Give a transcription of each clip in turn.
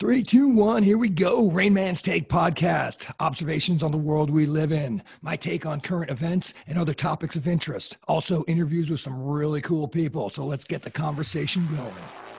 Three, two, one, here we go. Rain Man's Take podcast. Observations on the world we live in. My take on current events and other topics of interest. Also, interviews with some really cool people. So let's get the conversation going.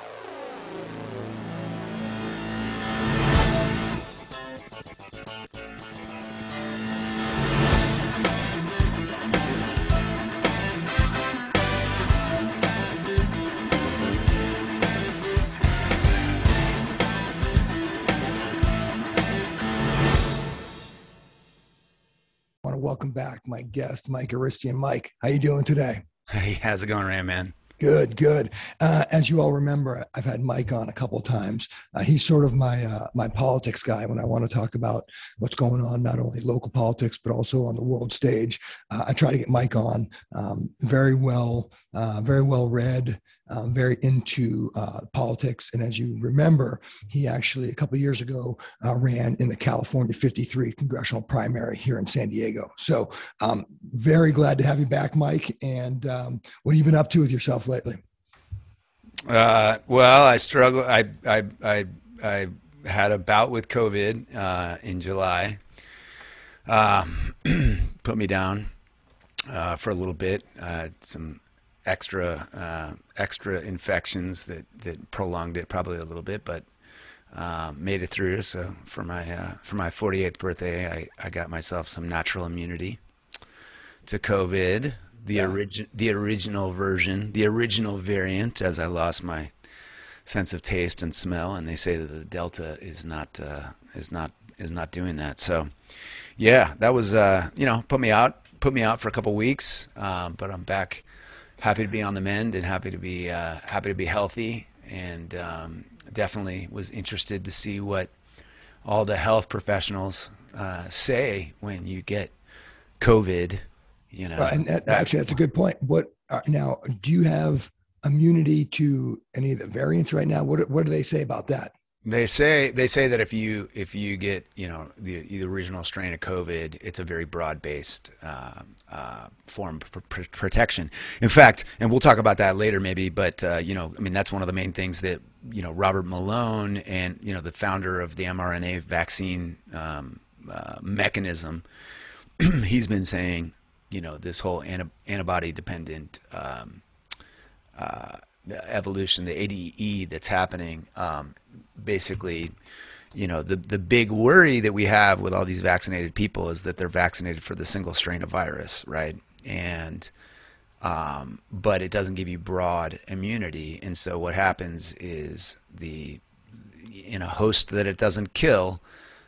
Welcome back my guest, Mike Aristian. Mike, how you doing today? Hey, how's it going, Ram, man? Good, good. Uh, as you all remember, I've had Mike on a couple times. Uh, he's sort of my uh, my politics guy when I want to talk about what's going on, not only local politics but also on the world stage. Uh, I try to get Mike on. Um, very well, uh, very well read, um, very into uh, politics. And as you remember, he actually a couple years ago ran in the California 53 congressional primary here in San Diego. So, um, very glad to have you back, Mike. And um, what have you been up to with yourself lately? Uh, well, I struggle. I, I, I, I had a bout with COVID uh, in July. Um, put me down uh, for a little bit. some extra uh, extra infections that that prolonged it probably a little bit, but uh, made it through. So for my uh, for my 48th birthday, I, I got myself some natural immunity to COVID the yeah. origin the original version, the original variant, as I lost my sense of taste and smell, and they say that the Delta is not uh, is not is not doing that. So, yeah, that was uh, you know put me out put me out for a couple weeks, um, but I'm back, happy to be on the mend and happy to be uh, happy to be healthy, and um, definitely was interested to see what all the health professionals uh, say when you get COVID you know, and that, actually, that's a good point. What uh, now? Do you have immunity to any of the variants right now? What what do they say about that? They say they say that if you if you get you know the, the original strain of COVID, it's a very broad based uh, uh, form of pr- protection. In fact, and we'll talk about that later maybe, but uh, you know, I mean that's one of the main things that you know Robert Malone and you know the founder of the mRNA vaccine um, uh, mechanism, he's been saying you know this whole antibody dependent um, uh, evolution, the ADE that's happening. Um, basically, you know the the big worry that we have with all these vaccinated people is that they're vaccinated for the single strain of virus, right? And um, but it doesn't give you broad immunity, and so what happens is the in a host that it doesn't kill,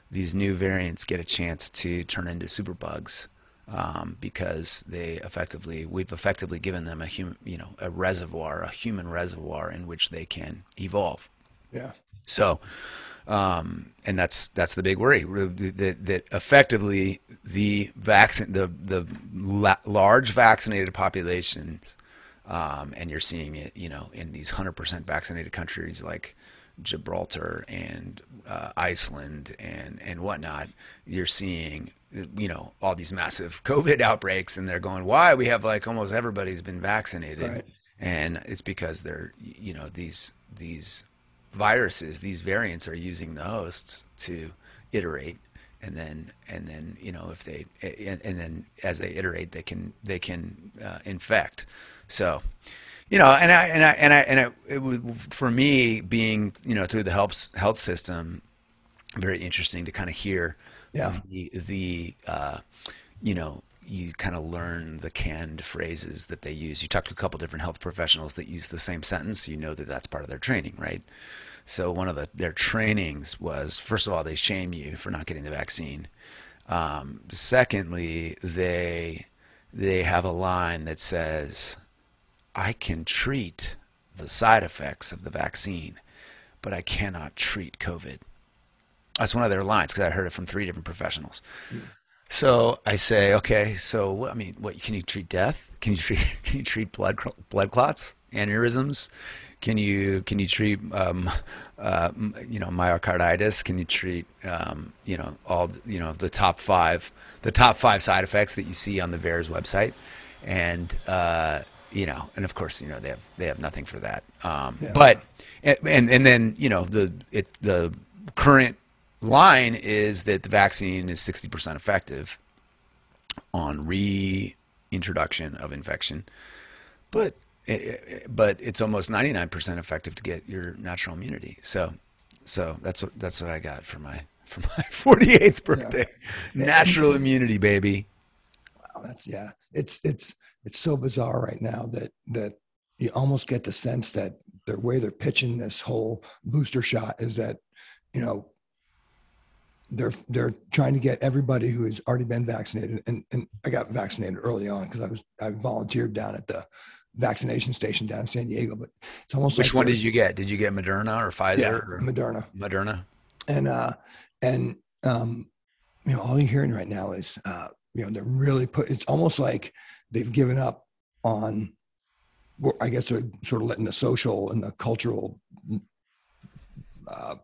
these new variants get a chance to turn into superbugs um, because they effectively we've effectively given them a human you know a reservoir a human reservoir in which they can evolve. Yeah. So um, and that's that's the big worry. That, that effectively the vaccine the the la- large vaccinated populations um, and you're seeing it you know in these 100% vaccinated countries like Gibraltar and uh, Iceland and and whatnot, you're seeing you know all these massive COVID outbreaks, and they're going, why? We have like almost everybody's been vaccinated, right. and it's because they're you know these these viruses, these variants are using the hosts to iterate and then and then you know if they and, and then as they iterate they can they can uh, infect so you know, and I and I and I and it, it was for me being you know through the health health system, very interesting to kind of hear yeah. the the uh, you know you kind of learn the canned phrases that they use. You talk to a couple different health professionals that use the same sentence. You know that that's part of their training, right? So one of the, their trainings was first of all they shame you for not getting the vaccine. Um, secondly, they they have a line that says I can treat the side effects of the vaccine, but I cannot treat COVID. That's one of their lines because I heard it from three different professionals. So I say, okay, so I mean, what can you treat death? Can you treat can you treat blood blood clots, aneurysms? Can you can you treat um, uh, you know myocarditis? Can you treat um, you know all you know the top five the top five side effects that you see on the VAERS website? And uh, you know, and of course, you know, they have they have nothing for that. Um, yeah. But and and then you know the it the current line is that the vaccine is 60% effective on reintroduction of infection, but eh, eh, eh, but it's almost 99% effective to get your natural immunity. So so that's what that's what I got for my for my 48th birthday. Yeah. Natural immunity, baby. Wow, that's yeah. It's it's it's so bizarre right now that that you almost get the sense that the way they're pitching this whole booster shot is that you know they're they're trying to get everybody who has already been vaccinated. And, and I got vaccinated early on because I was I volunteered down at the vaccination station down in San Diego but it's almost which like one did you get? Did you get Moderna or Pfizer yeah, or? Moderna. Moderna? And uh and um you know all you're hearing right now is uh you know they're really put it's almost like they've given up on I guess they're sort of letting the social and the cultural uh,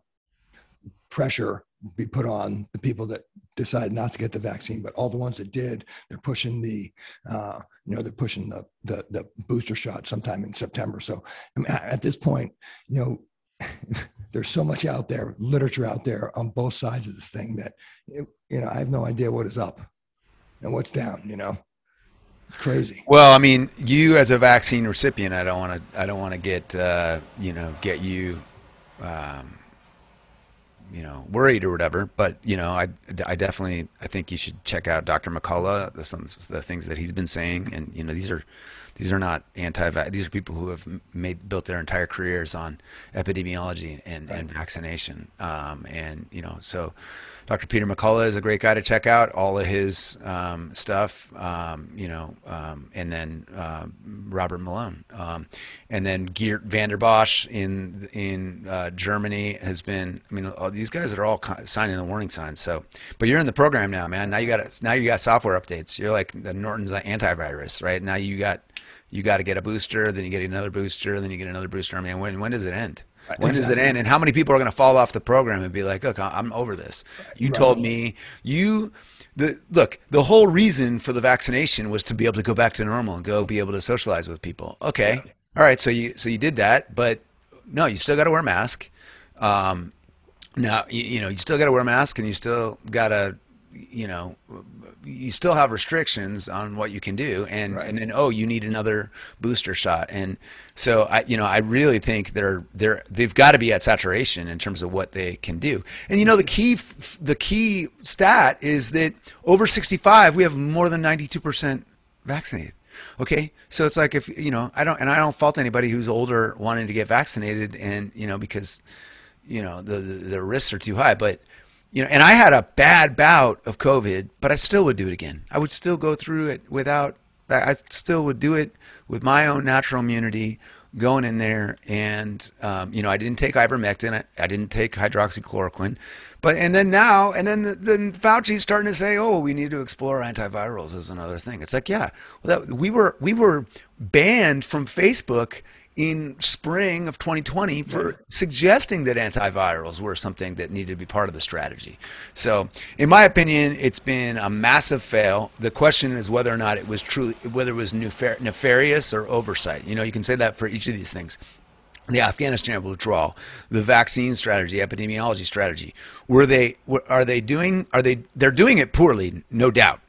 pressure be put on the people that decided not to get the vaccine, but all the ones that did, they're pushing the, uh, you know, they're pushing the, the, the booster shot sometime in September. So I mean, at this point, you know, there's so much out there, literature out there on both sides of this thing that, you know, I have no idea what is up and what's down. You know, crazy. Well, I mean, you as a vaccine recipient, I don't want to, I don't want to get, uh, you know, get you. Um, you know worried or whatever. But you know, I, I definitely I think you should check out Dr. McCullough, the some the things that he's been saying, and you know these are these are not anti these are people who have made built their entire careers on epidemiology and, right. and vaccination um, and you know so Dr. Peter McCullough is a great guy to check out all of his um, stuff, um, you know, um, and then uh, Robert Malone, um, and then Geert Vanden Bossche in in uh, Germany has been. I mean, these guys are all signing the warning signs. So, but you're in the program now, man. Now you got now you got software updates. You're like the Norton's antivirus, right? Now you got you got to get a booster, then you get another booster, then you get another booster. I mean, when when does it end? When exactly. does it end? And how many people are going to fall off the program and be like, "Look, I'm over this." You right. told me you the look. The whole reason for the vaccination was to be able to go back to normal and go be able to socialize with people. Okay, yeah. all right. So you so you did that, but no, you still got to wear a mask. Um, now you, you know you still got to wear a mask, and you still got to you know you still have restrictions on what you can do. And right. and then oh you need another booster shot. And so I you know I really think they're they're they've got to be at saturation in terms of what they can do. And you know the key the key stat is that over 65 we have more than 92% vaccinated. Okay? So it's like if you know I don't and I don't fault anybody who's older wanting to get vaccinated and you know because you know the the, the risks are too high. But you know, and I had a bad bout of COVID, but I still would do it again. I would still go through it without, I still would do it with my own natural immunity going in there. And, um, you know, I didn't take ivermectin, I, I, didn't take hydroxychloroquine. But, and then now, and then, then Fauci's starting to say, oh, we need to explore antivirals as another thing. It's like, yeah, well, that, we were, we were banned from Facebook in spring of 2020 for suggesting that antivirals were something that needed to be part of the strategy. So, in my opinion, it's been a massive fail. The question is whether or not it was truly whether it was nefarious or oversight. You know, you can say that for each of these things the Afghanistan withdrawal, the vaccine strategy, epidemiology strategy. Were they are they doing are they they're doing it poorly, no doubt.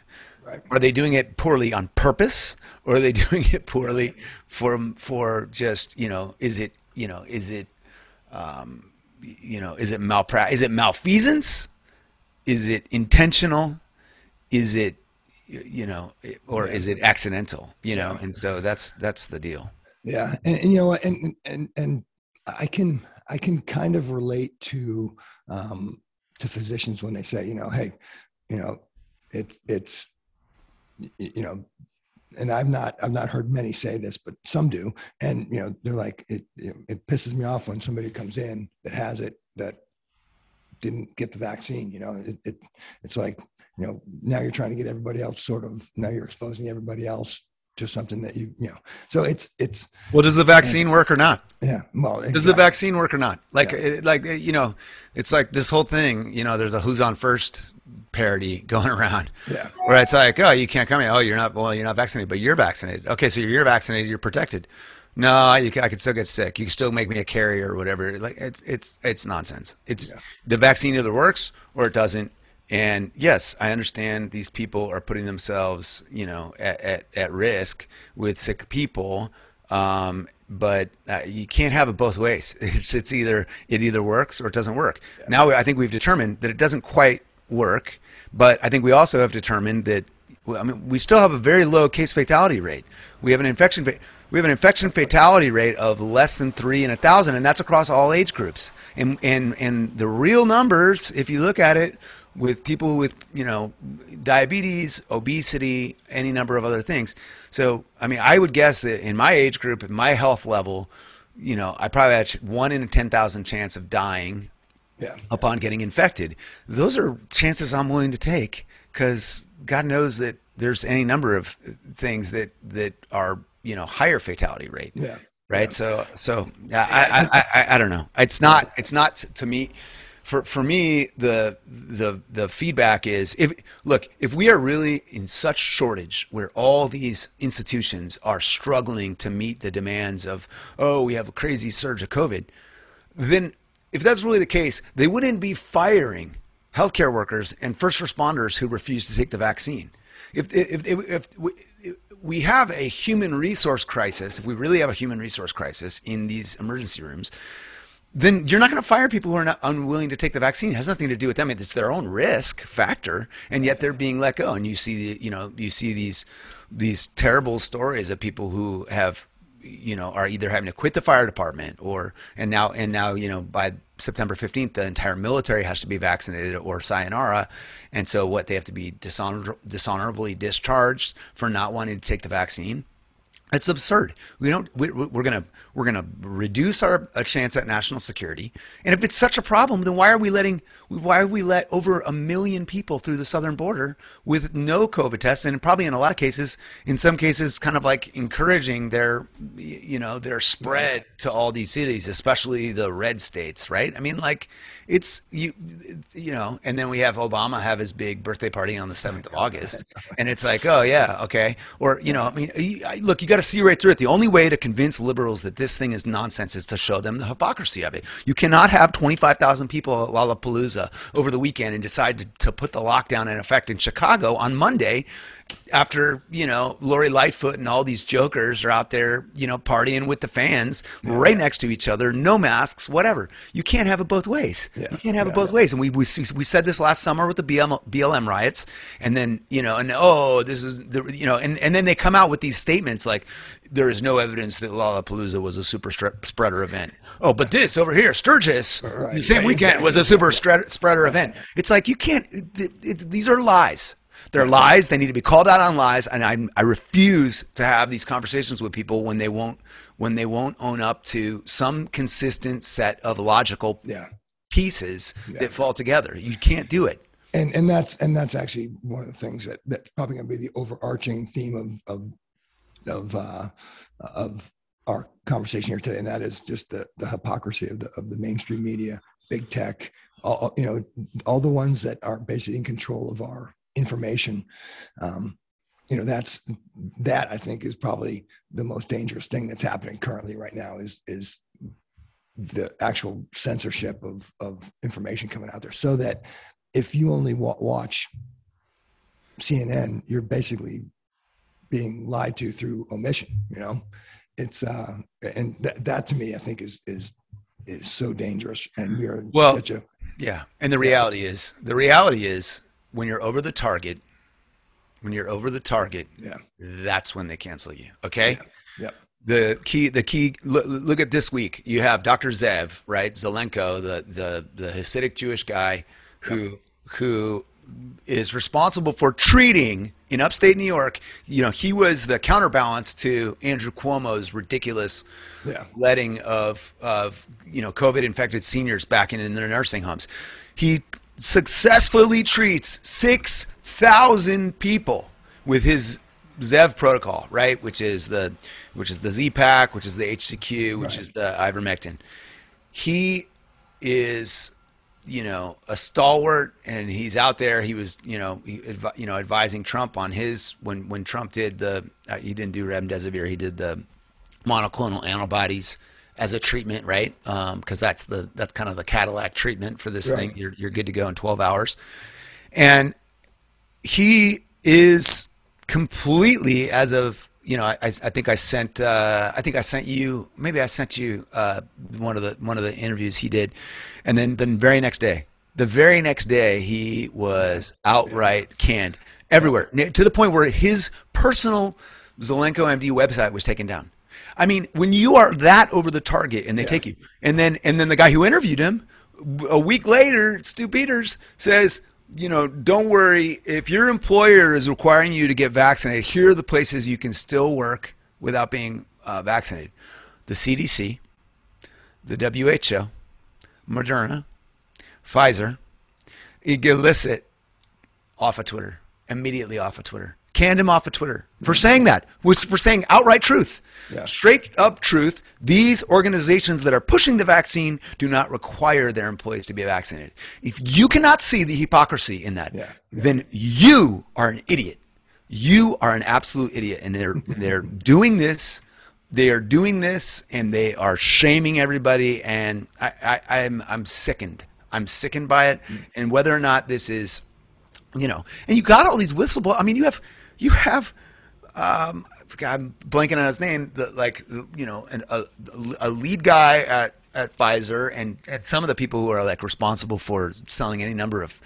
Right. Are they doing it poorly on purpose, or are they doing it poorly for for just you know? Is it you know? Is it um, you know? Is it malpra? Is it malfeasance? Is it intentional? Is it you know? Or is it accidental? You know? And so that's that's the deal. Yeah, and, and you know, and and and I can I can kind of relate to um, to physicians when they say, you know, hey, you know, it's it's you know and I've not I've not heard many say this, but some do. And you know, they're like it, it, pisses me off when somebody comes in that has it that didn't get the vaccine. You know, it, it it's like you know now you're trying to get everybody else sort of now you're exposing everybody else to something that you you know. So it's it's well, does the vaccine work or not? Yeah, well, exactly. does the vaccine work or not? Like yeah. it, like you know, it's like this whole thing. You know, there's a who's on first parody going around. Yeah. Where it's like, oh, you can't come in. Oh, you're not. Well, you're not vaccinated, but you're vaccinated. Okay, so you're vaccinated. You're protected. No, you can, I could still get sick. You can still make me a carrier or whatever. Like it's it's it's nonsense. It's Yeah. the vaccine either works or it doesn't. And yes, I understand these people are putting themselves, you know, at at, at risk with sick people. Um, but uh, you can't have it both ways. It's it's either it either works or it doesn't work. Now I think we've determined that it doesn't quite work, but I think we also have determined that I mean, we still have a very low case fatality rate. We have an infection we have an infection fatality rate of less than three in a thousand, and that's across all age groups. And and and the real numbers, if you look at it, with people with you know diabetes, obesity, any number of other things. So I mean, I would guess that in my age group, at my health level, you know, I probably had one in a ten thousand chance of dying Yeah. upon getting infected. Those are chances I'm willing to take because God knows that there's any number of things that that are you know higher fatality rate. Yeah. Right. So so yeah, I, I, I I don't know. It's not it's not to me. For for me the the the feedback is if look if we are really in such shortage where all these institutions are struggling to meet the demands of oh we have a crazy surge of COVID then if that's really the case, they wouldn't be firing healthcare workers and first responders who refuse to take the vaccine. If, if, if, if we- have a human resource crisis, if we really have a human resource crisis in these emergency rooms, then you're not going to fire people who are not unwilling to take the vaccine. It has nothing to do with them. It's their own risk factor, and yet they're being let go. And you see, the, you know, you see these these terrible stories of people who have, you know, are either having to quit the fire department or and now and now you know by September 15th the entire military has to be vaccinated or sayonara, and so what they have to be dishonor- dishonorably discharged for not wanting to take the vaccine. It's absurd. We don't. We, we're gonna we're gonna reduce our a chance at national security. And if it's such a problem, then why are we letting why are we let over a million people through the southern border with no COVID tests, and probably in a lot of cases, in some cases, kind of like encouraging their you know their spread to all these cities, especially the red states, right? I mean, like it's you you know, and then we have Obama have his big birthday party on the seventh of August, and it's like, oh yeah, okay, or you know, I mean, look, you got to see right through it. The only way to convince liberals that this thing is nonsense is to show them the hypocrisy of it. You cannot have twenty five thousand people at Lollapalooza over the weekend and decide to, to put the lockdown in effect in Chicago on Monday. After you know Lori Lightfoot and all these jokers are out there, you know, partying with the fans right next to each other, no masks, whatever. You can't have it both ways. Yeah. You can't have it Yeah. both ways. And we, we we said this last summer with the BLM, BLM riots, and then you know, and oh, this is the you know, and and then they come out with these statements like there is no evidence that Lollapalooza was a super spreader event. Oh, but this over here, Sturgis, Right. the same weekend was a super spreader event. It's like you can't. It, it, these are lies. They're lies. They need to be called out on lies, and I, I refuse to have these conversations with people when they won't when they won't own up to some consistent set of logical Yeah. Pieces that fall together. You can't do it. and and that's and that's actually one of the things that that's probably going to be the overarching theme of of of uh, of our conversation here today, and that is just the the hypocrisy of the of the mainstream media, big tech, all you know, all the ones that are basically in control of our information. Um, you know, that's that I think is probably the most dangerous thing that's happening currently right now is is the actual censorship of of information coming out there, so that if you only wa- watch CNN, you're basically being lied to through omission. You know, it's uh, and that that to me, I think is is is so dangerous, and we are Well- such a Yeah. And the reality is, the reality is, when you're over the target, when you're over the target, yeah, that's when they cancel you. Okay. yep, The key, the key. Look, look at this week. You have Dr. Zev, right? Zelenko, the the the Hasidic Jewish guy, who who is responsible for treating in upstate New York. You know, he was the counterbalance to Andrew Cuomo's ridiculous yeah, letting of of you know COVID infected seniors back in, in their nursing homes. He successfully treats six thousand people with his Zev protocol, right? Which is the which is the Z pack, which is the HCQ, which Right. is the ivermectin. He is you know a stalwart and he's out there he was you know he, you know advising Trump on his when when Trump did the uh, he didn't do remdesivir he did the monoclonal antibodies as a treatment, right? Because um, that's the that's kind of the Cadillac treatment for this right. thing. You're you're good to go in 12 hours, and he is completely as of you know I, I think I sent uh, I think I sent you maybe I sent you uh, one of the one of the interviews he did, and then the very next day, the very next day he was outright canned everywhere to the point where his personal Zelenko MD website was taken down. I mean, when you are that over the target and they yeah. take you, and then and then the guy who interviewed him a week later, Stew Peters says, you know, don't worry if your employer is requiring you to get vaccinated. Here are the places you can still work without being uh, vaccinated: the CDC, the WHO, Moderna, Pfizer. You get illicit off of Twitter immediately off of Twitter canned him off of Twitter for saying that, was for saying outright truth. Yeah. Straight up truth. These organizations that are pushing the vaccine do not require their employees to be vaccinated. If you cannot see the hypocrisy in that, yeah. Yeah. then you are an idiot. You are an absolute idiot. And they're they're doing this. They are doing this and they are shaming everybody. And I, I, I'm I'm sickened. I'm sickened by it. Mm. And whether or not this is you know, and you got all these whistleblower. I mean, you have you have um, I'm blanking on his name, the, like you know, an, a, a lead guy at, at Pfizer, and, and some of the people who are like responsible for selling any number of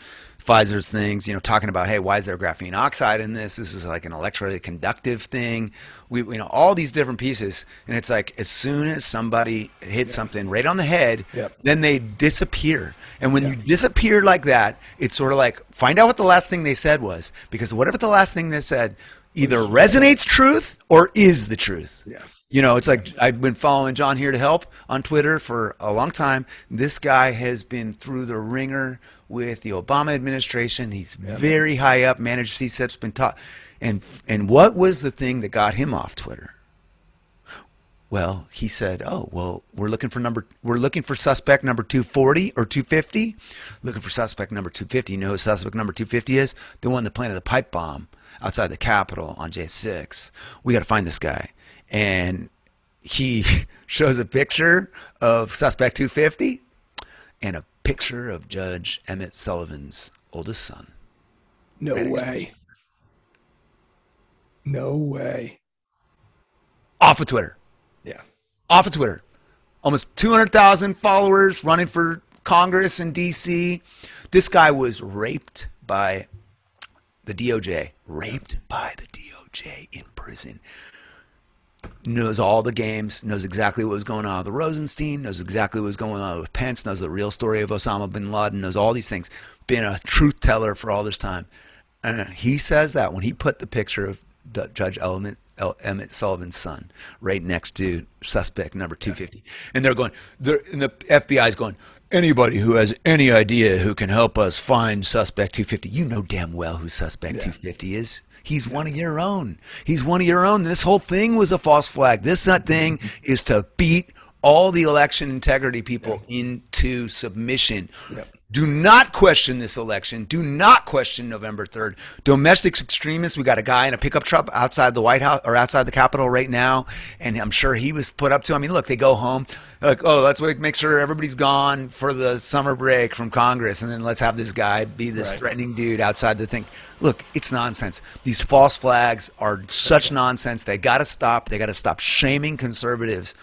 Pfizer's things, you know, talking about, hey, why is there graphene oxide in this? This is like an electrically conductive thing. We, you know, all these different pieces, and it's like as soon as somebody hits something right on the head, yep. then they disappear. And when you disappear like that, it's sort of like find out what the last thing they said was, because whatever the last thing they said either resonates truth or is the truth. Yeah. You know, it's like I've been following John here to help on Twitter for a long time. This guy has been through the ringer with the Obama administration. He's yeah, very man. high up, managed CSIP's been taught. And and what was the thing that got him off Twitter? Well, he said, "Oh, well, we're looking for number we're looking for suspect number 240 or 250. Looking for suspect number 250. You know who suspect number 250 is? The one that planted the pipe bomb outside the Capitol on J6. We got to find this guy." And he shows a picture of suspect 250 and a picture of Judge Emmett Sullivan's oldest son. No way. No way. Off of Twitter. Yeah. Off of Twitter. Almost 200,000 followers running for Congress in D.C. This guy was raped by the DOJ. Raped by the DOJ in prison knows all the games, knows exactly what was going on with Rosenstein, knows exactly what was going on with Pence, knows the real story of Osama bin Laden, knows all these things. Been a truth teller for all this time. And he says that when he put the picture of the Judge Emmett, Emmett Sullivan's son right next to suspect number 250. And they're going, they're, and the FBI is going, anybody who has any idea who can help us find suspect 250, you know damn well who suspect yeah. 250 is. He's one of your own. He's one of your own. This whole thing was a false flag. This mm-hmm. thing is to beat all the election integrity people into submission. Yep. Do not question this election. Do not question November 3rd. Domestic extremists, we got a guy in a pickup truck outside the White House or outside the Capitol right now, and I'm sure he was put up to. I mean, look, they go home, like, oh, let's make sure everybody's gone for the summer break from Congress, and then let's have this guy be this right. threatening dude outside the thing. Look, it's nonsense. These false flags are such nonsense. They got to stop. They got to stop shaming conservatives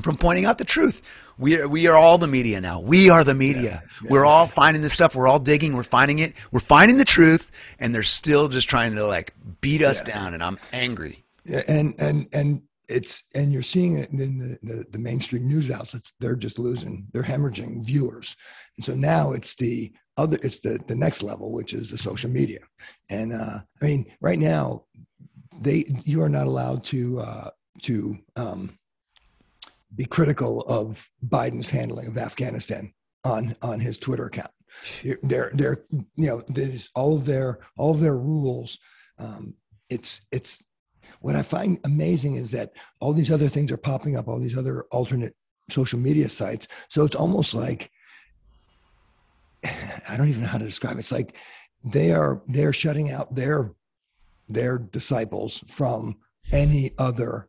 from pointing out the truth. We are, we are all the media now. We are the media. Yeah, yeah, we're all finding this stuff. We're all digging. We're finding it. We're finding the truth, and they're still just trying to like beat us yeah. down. And I'm angry. Yeah, and and and it's and you're seeing it in the, the, the mainstream news outlets. They're just losing. They're hemorrhaging viewers, and so now it's the other. It's the the next level, which is the social media. And uh, I mean, right now, they you are not allowed to uh, to um, be critical of Biden's handling of Afghanistan on on his Twitter account. They're they're you know there's all of their all of their rules. Um, it's it's what I find amazing is that all these other things are popping up, all these other alternate social media sites. So it's almost like I don't even know how to describe it. It's like they are they're shutting out their their disciples from any other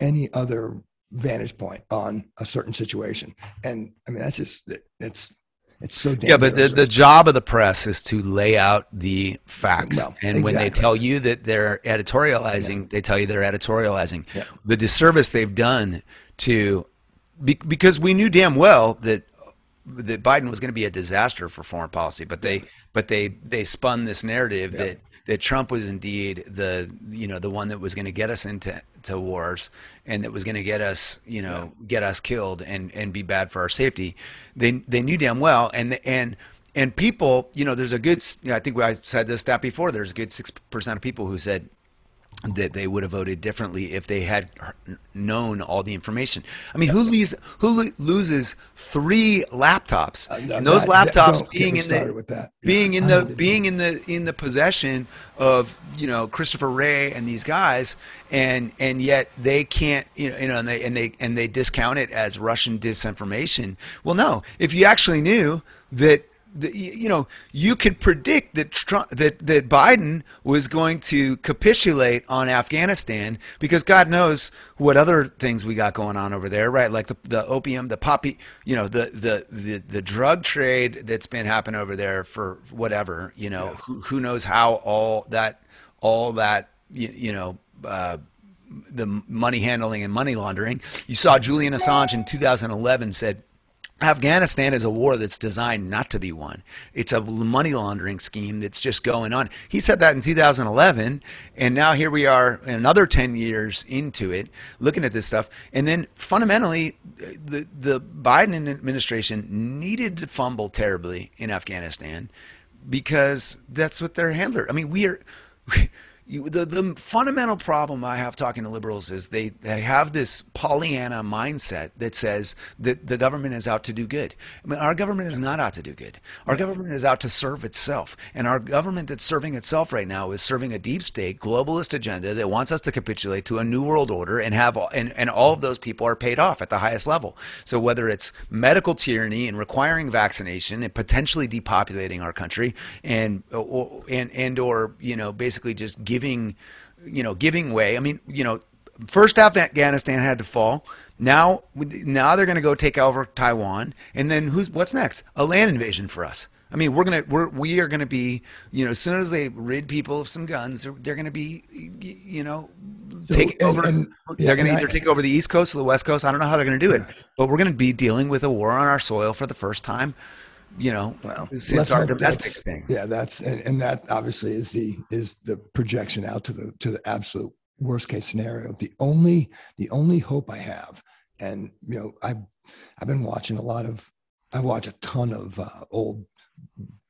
any other vantage point on a certain situation. And I mean, that's just it's it's so dangerous. Yeah, but the, the job of the press is to lay out the facts. And when they tell you that they're editorializing, they tell you they're editorializing. Yeah. The disservice they've done to because we knew damn well that that Biden was going to be a disaster for foreign policy, but they but they they spun this narrative that that Trump was indeed the you know the one that was going to get us into to wars and that was going to get us you know get us killed and and be bad for our safety. They they knew damn well and and and people you know there's a good I think I said this stat before there's a good six percent of people who said that they would have voted differently if they had known all the information. I mean, who loses who loses three laptops? Uh, and those laptops don't being in the being Yeah, in the being in the in the possession of you know Christopher Wray and these guys, and and yet they can't you know you know and they and they and they discount it as Russian disinformation. Well, no, if you actually knew that. The, you know, you could predict that Trump, that that Biden was going to capitulate on Afghanistan because God knows what other things we got going on over there, right? Like the, the opium, the poppy, you know, the, the the the drug trade that's been happening over there for whatever, you know, who, who knows how all that all that you, you know. Uh, the money handling and money laundering. You saw Julian Assange in 2011 said Afghanistan is a war that's designed not to be won. It's a money laundering scheme that's just going on. He said that in 2011, and now here we are another 10 years into it, looking at this stuff. And then fundamentally, the the Biden administration needed to fumble terribly in Afghanistan because that's what their handler. I mean, we are. You, the, the fundamental problem I have talking to liberals is they, they have this Pollyanna mindset that says that the government is out to do good. I mean, our government is not out to do good. Our government is out to serve itself. And our government that's serving itself right now is serving a deep state globalist agenda that wants us to capitulate to a new world order and have all, and, and all of those people are paid off at the highest level. So whether it's medical tyranny and requiring vaccination and potentially depopulating our country and or, and and or you know basically just giving you know giving way. I mean, you know, first half Afghanistan had to fall. Now now they're going to go take over Taiwan and then who's what's next? A land invasion for us. I mean, we're gonna we're we are gonna be you know as soon as they rid people of some guns, they're, they're gonna be you know So, taking and- over. and- yeah, they're gonna and I- either take over the East Coast or the West Coast. I don't know how they're gonna do it, but we're gonna be dealing with a war on our soil for the first time. You know, Well, since our domestic thing. Yeah, that's and, and that obviously is the is the projection out to the to the absolute worst case scenario. The only the only hope I have, and you know, I've I've been watching a lot of I watch a ton of uh, old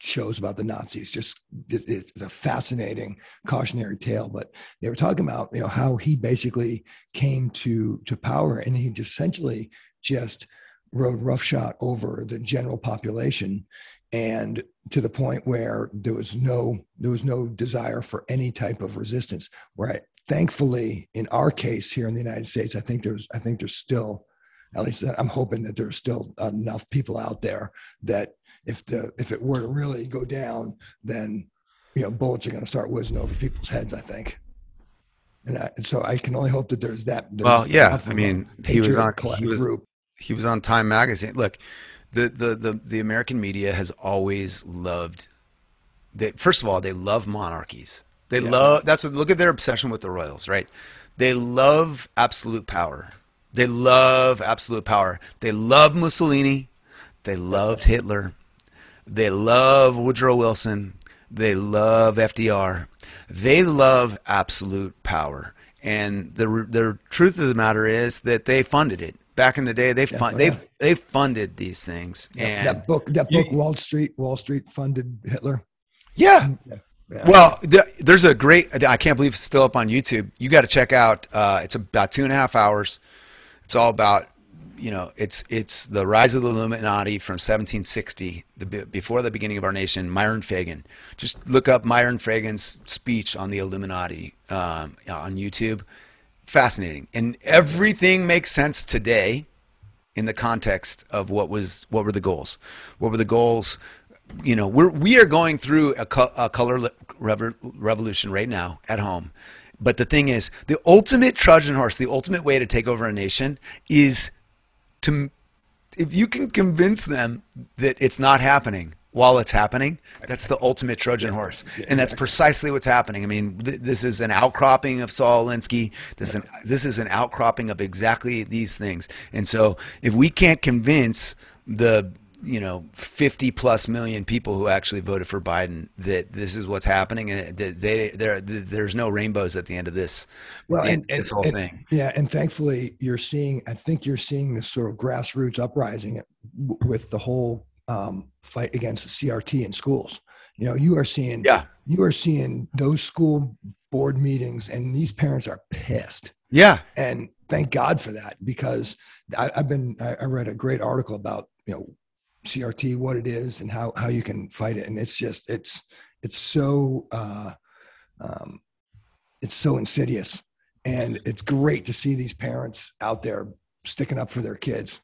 shows about the Nazis. Just it, it's a fascinating cautionary tale. But they were talking about you know how he basically came to to power, and he just essentially just rode roughshod over the general population and to the point where there was no there was no desire for any type of resistance. Right thankfully in our case here in the united states i think there's i think there's still at least i'm hoping that there's still enough people out there that if the if it were to really go down then you know bullets are going to start whizzing over people's heads i think. And, I, and so i can only hope that there's that there's Well, yeah, I mean, he was on- he was- group he was on Time Magazine. Look, the the the, the American media has always loved. They, first of all, they love monarchies. They Yeah. love. That's what. Look at their obsession with the royals, right? They love absolute power. They love absolute power. They love Mussolini. They loved Hitler. They love Woodrow Wilson. They love FDR. They love absolute power. And the the truth of the matter is that they funded it back in the day. They fund Yeah. they they funded these things. That- And that book that you- book wall street wall street funded hitler yeah, Yeah. Well, th- there's a great. I can't believe it's still up on YouTube. You got to check out. Uh, it's about two and a half hours. It's all about, you know, it's it's the rise of the Illuminati from 1760, the before the beginning of our nation. Myron Fagan. Just look up Myron Fagan's speech on the Illuminati um, on YouTube. Fascinating, and everything makes sense today in the context of what was what were the goals? What were the goals? You know we're we are going through a, co- a color revolution right now at home. But the thing is, the ultimate Trojan horse, the ultimate way to take over a nation is to if you can convince them that it's not happening while it's happening, that's the ultimate Trojan horse, and that's precisely what's happening. I mean, th- this is an outcropping of Saul Alinsky. This an, this is an outcropping of exactly these things. And so, if we can't convince the you know 50 plus million people who actually voted for Biden that this is what's happening and that they there there's no rainbows at the end of this Well, and, this and- whole and- thing. Yeah, and thankfully you're seeing. I think you're seeing this sort of grassroots uprising with the whole um, fight against CRT in schools. You know, you are seeing. Yeah. You are seeing those school board meetings, and these parents are pissed. Yeah. And thank God for that because I, I've been. I, I read a great article about you know CRT, what it is, and how how you can fight it, and it's just it's it's so. Uh, um, it's so insidious and it's great to see these parents out there sticking up for their kids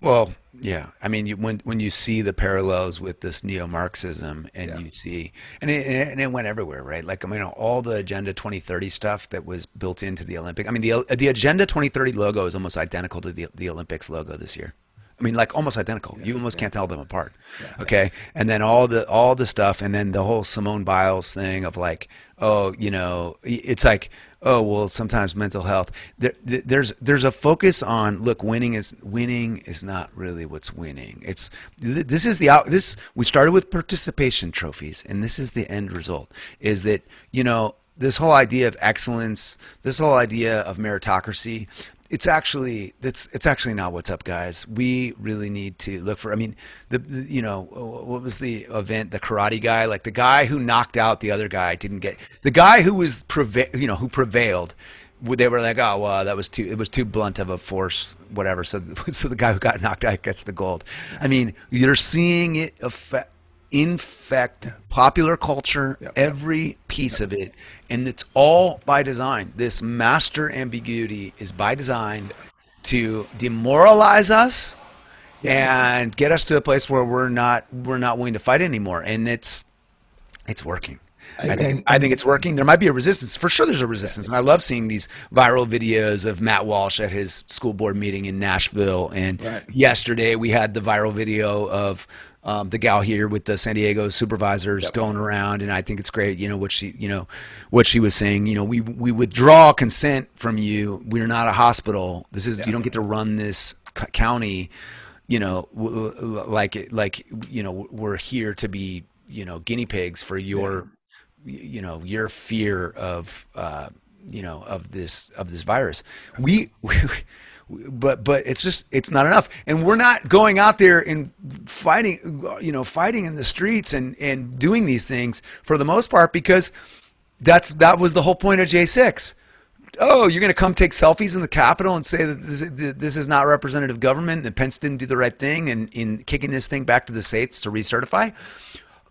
Well, yeah. I mean, you, when when you see the parallels with this neo-Marxism, and Yeah. you see, and it, and it went everywhere, right? Like, I mean, all the Agenda 2030 stuff that was built into the Olympic. I mean, the the Agenda 2030 logo is almost identical to the the Olympics logo this year. I mean, like almost identical. you almost can't tell them apart. Okay, and then all the all the stuff, and then the whole Simone Biles thing of like, oh, you know, it's like, oh, well, sometimes mental health. There, there- there's there's a focus on look, winning is winning is not really what's winning. It's this is the. This we started with participation trophies, and this is the end result. Is that you know this whole idea of excellence, this whole idea of meritocracy it's actually it's it's actually not what's up guys. We really need to look for i mean the, the you know what was the event the karate guy? Like the guy who knocked out the other guy didn't get the guy who was preva- you know who prevailed they were like oh well that was too it was too blunt of a force whatever. So so the guy who got knocked out gets the gold. I mean you're seeing it affect infect popular culture, Yep. every piece of it, and it's all by design. This master ambiguity is by design to demoralize us and get us to a place where we're not we're not willing to fight anymore, and it's it's working. I think, and- I think it's working. There might be a resistance. For sure, there's a resistance. And I love seeing these viral videos of Matt Walsh at his school board meeting in Nashville. And Right. yesterday, we had the viral video of um, the gal here with the San Diego supervisors going around. And I think it's great, you know, what she, you know, what she was saying. You know, we, we withdraw consent from you. We're not a hospital. This is, you don't get to run this c- county you know, like like you know, we're here to be you know guinea pigs for your you know your fear of uh, you know of this of this virus. We, we but but it's just it's not enough, and we're not going out there and fighting you know fighting in the streets and and doing these things for the most part because that's that was the whole point of J6 oh, you're going to come take selfies in the Capitol and say that this, this is not representative government, that Pence didn't do the right thing in, in kicking this thing back to the states to recertify?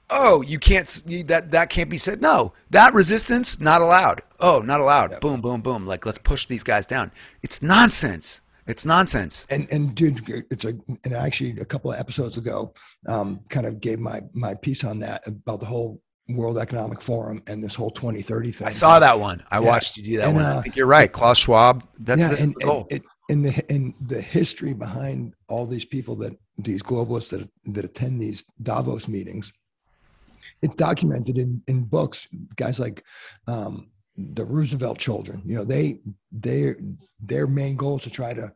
Oh, you can't, you, that, that can't be said. No, that resistance, not allowed. Oh, not allowed. Boom, boom, boom. Like, let's push these guys down. It's nonsense. It's nonsense. and and dude it's a and actually a couple of episodes ago um kind of gave my my piece on that about the whole world economic forum and this whole 2030 thing I saw that one. I Yeah. watched you do that And, one. uh, I think you're right. Klaus Schwab. That's yeah, the, and, goal. and it, in the in the history behind all these people that these globalists that that attend these Davos meetings, it's documented in in books. Guys like um, the Roosevelt children, you know, they they their main goal is to try to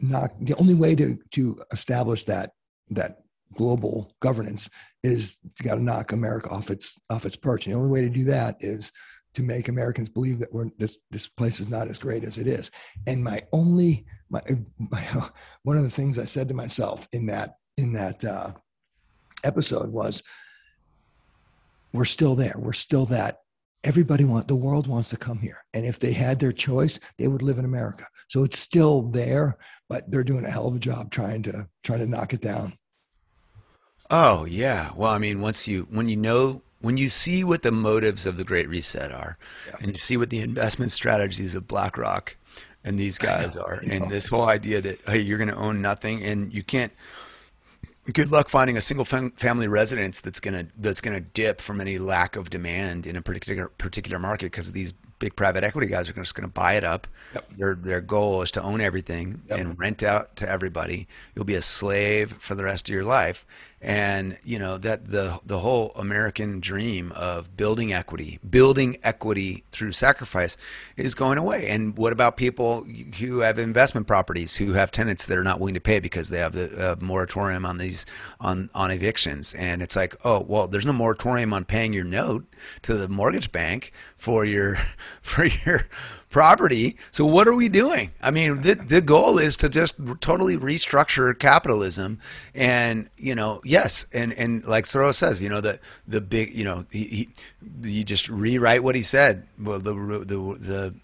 knock. The only way to to establish that that global governance is you got to knock America off its off its perch. And the only way to do that is to make Americans believe that we're this this place is not as great as it is. And my only my, my one of the things I said to myself in that in that uh, episode was, we're still there. We're still that. Everybody want the world wants to come here, and if they had their choice, they would live in America. So it's still there, but they're doing a hell of a job trying to trying to knock it down. Oh yeah. Well, I mean, once you when you know when you see what the motives of the Great Reset are, Yeah. and you see what the investment strategies of BlackRock and these guys are, and this whole idea that hey, you're going to own nothing, and you can't. Good luck finding a single fam- family residence that's gonna that's gonna dip from any lack of demand in a particular particular market because these big private equity guys are just going to buy it up. Yep. Their their goal is to own everything Yep. and rent out to everybody. You'll be a slave for the rest of your life. And you know that the the whole American dream of building equity, building equity through sacrifice, is going away. And what about people who have investment properties who have tenants that are not willing to pay because they have the uh, moratorium on these on on evictions? And it's like, oh well, there's no moratorium on paying your note to the mortgage bank for your for your property. So what are we doing? I mean, the, the goal is to just totally restructure capitalism, and you know, yes, and and like Soros says, you know, the the big, you know, he, he you just rewrite what he said. Well, the the the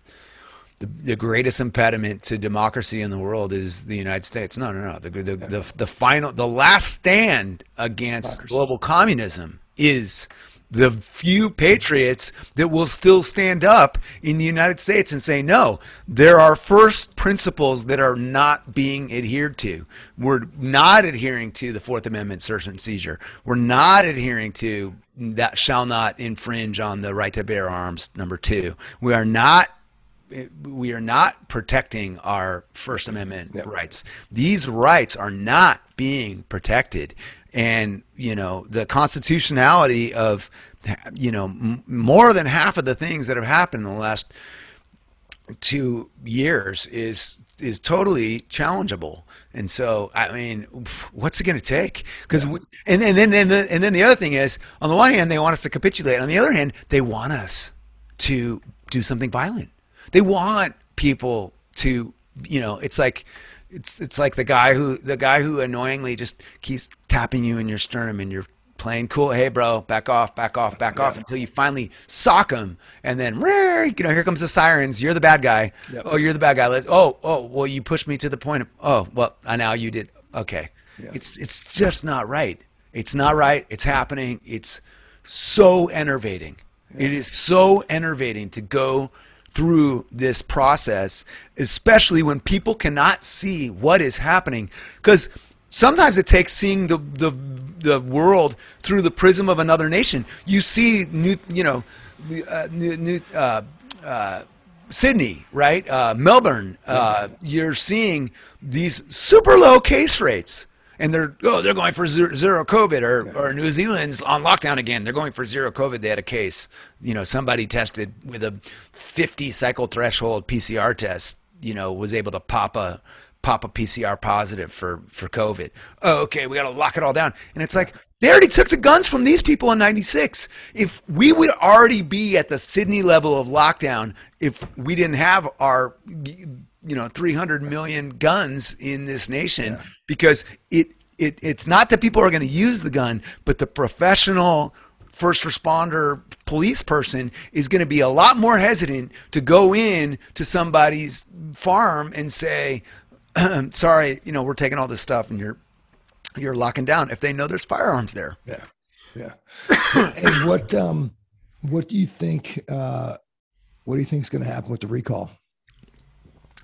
the, the greatest impediment to democracy in the world is the United States. No, no, no. The, the, the, the final, the last stand against Democracy. global communism is the few patriots that will still stand up in the United States and say, no, there are first principles that are not being adhered to. We're not adhering to the Fourth Amendment search and seizure. We're not adhering to that shall not infringe on the right to bear arms, number two. We are not we are not protecting our First Amendment Yep. rights. These rights are not being protected, and you know the constitutionality of you know m- more than half of the things that have happened in the last two years is is totally challengeable. And so, I mean, what's it going to take? Because, and, and then and then and then the other thing is, on the one hand, they want us to capitulate. On the other hand, they want us to do something violent. They want people to, you know, it's like it's it's like the guy who the guy who annoyingly just keeps tapping you in your sternum and you're playing cool. Hey, bro, back off, back off, back off until you finally sock him, and then you know here comes the sirens. You're the bad guy. Yep. Oh, you're the bad guy. Let's. Oh, oh, well, you pushed me to the point of. Oh, well, I now you did. Okay, Yeah. it's it's just not right. It's not right. It's happening. It's so enervating. It is so enervating to go through this process, especially when people cannot see what is happening. Because sometimes it takes seeing the, the the world through the prism of another nation. You see new, you know, uh, new, new uh, uh, Sydney, right? Uh, Melbourne. Uh, you're seeing these super low case rates, and they're oh they're going for zero, zero COVID, or or New Zealand's on lockdown again. They're going for zero COVID. They had a case. You know, somebody tested with a 50 cycle threshold PCR test. You know, was able to pop a pop a PCR positive for for COVID. Oh, okay, we got to lock it all down. And it's like they already took the guns from these people in 96. If we would already be at the Sydney level of lockdown if we didn't have our you know 300 million guns in this nation because it it it's not that people are going to use the gun, but the professional first responder police person is going to be a lot more hesitant to go in to somebody's farm and say sorry you know we're taking all this stuff and you're you're locking down if they know there's firearms there Yeah, yeah. and what um, what do you think? Uh, what do you think is going to happen with the recall?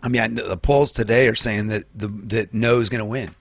I mean the, the polls today are saying that the that no is going to win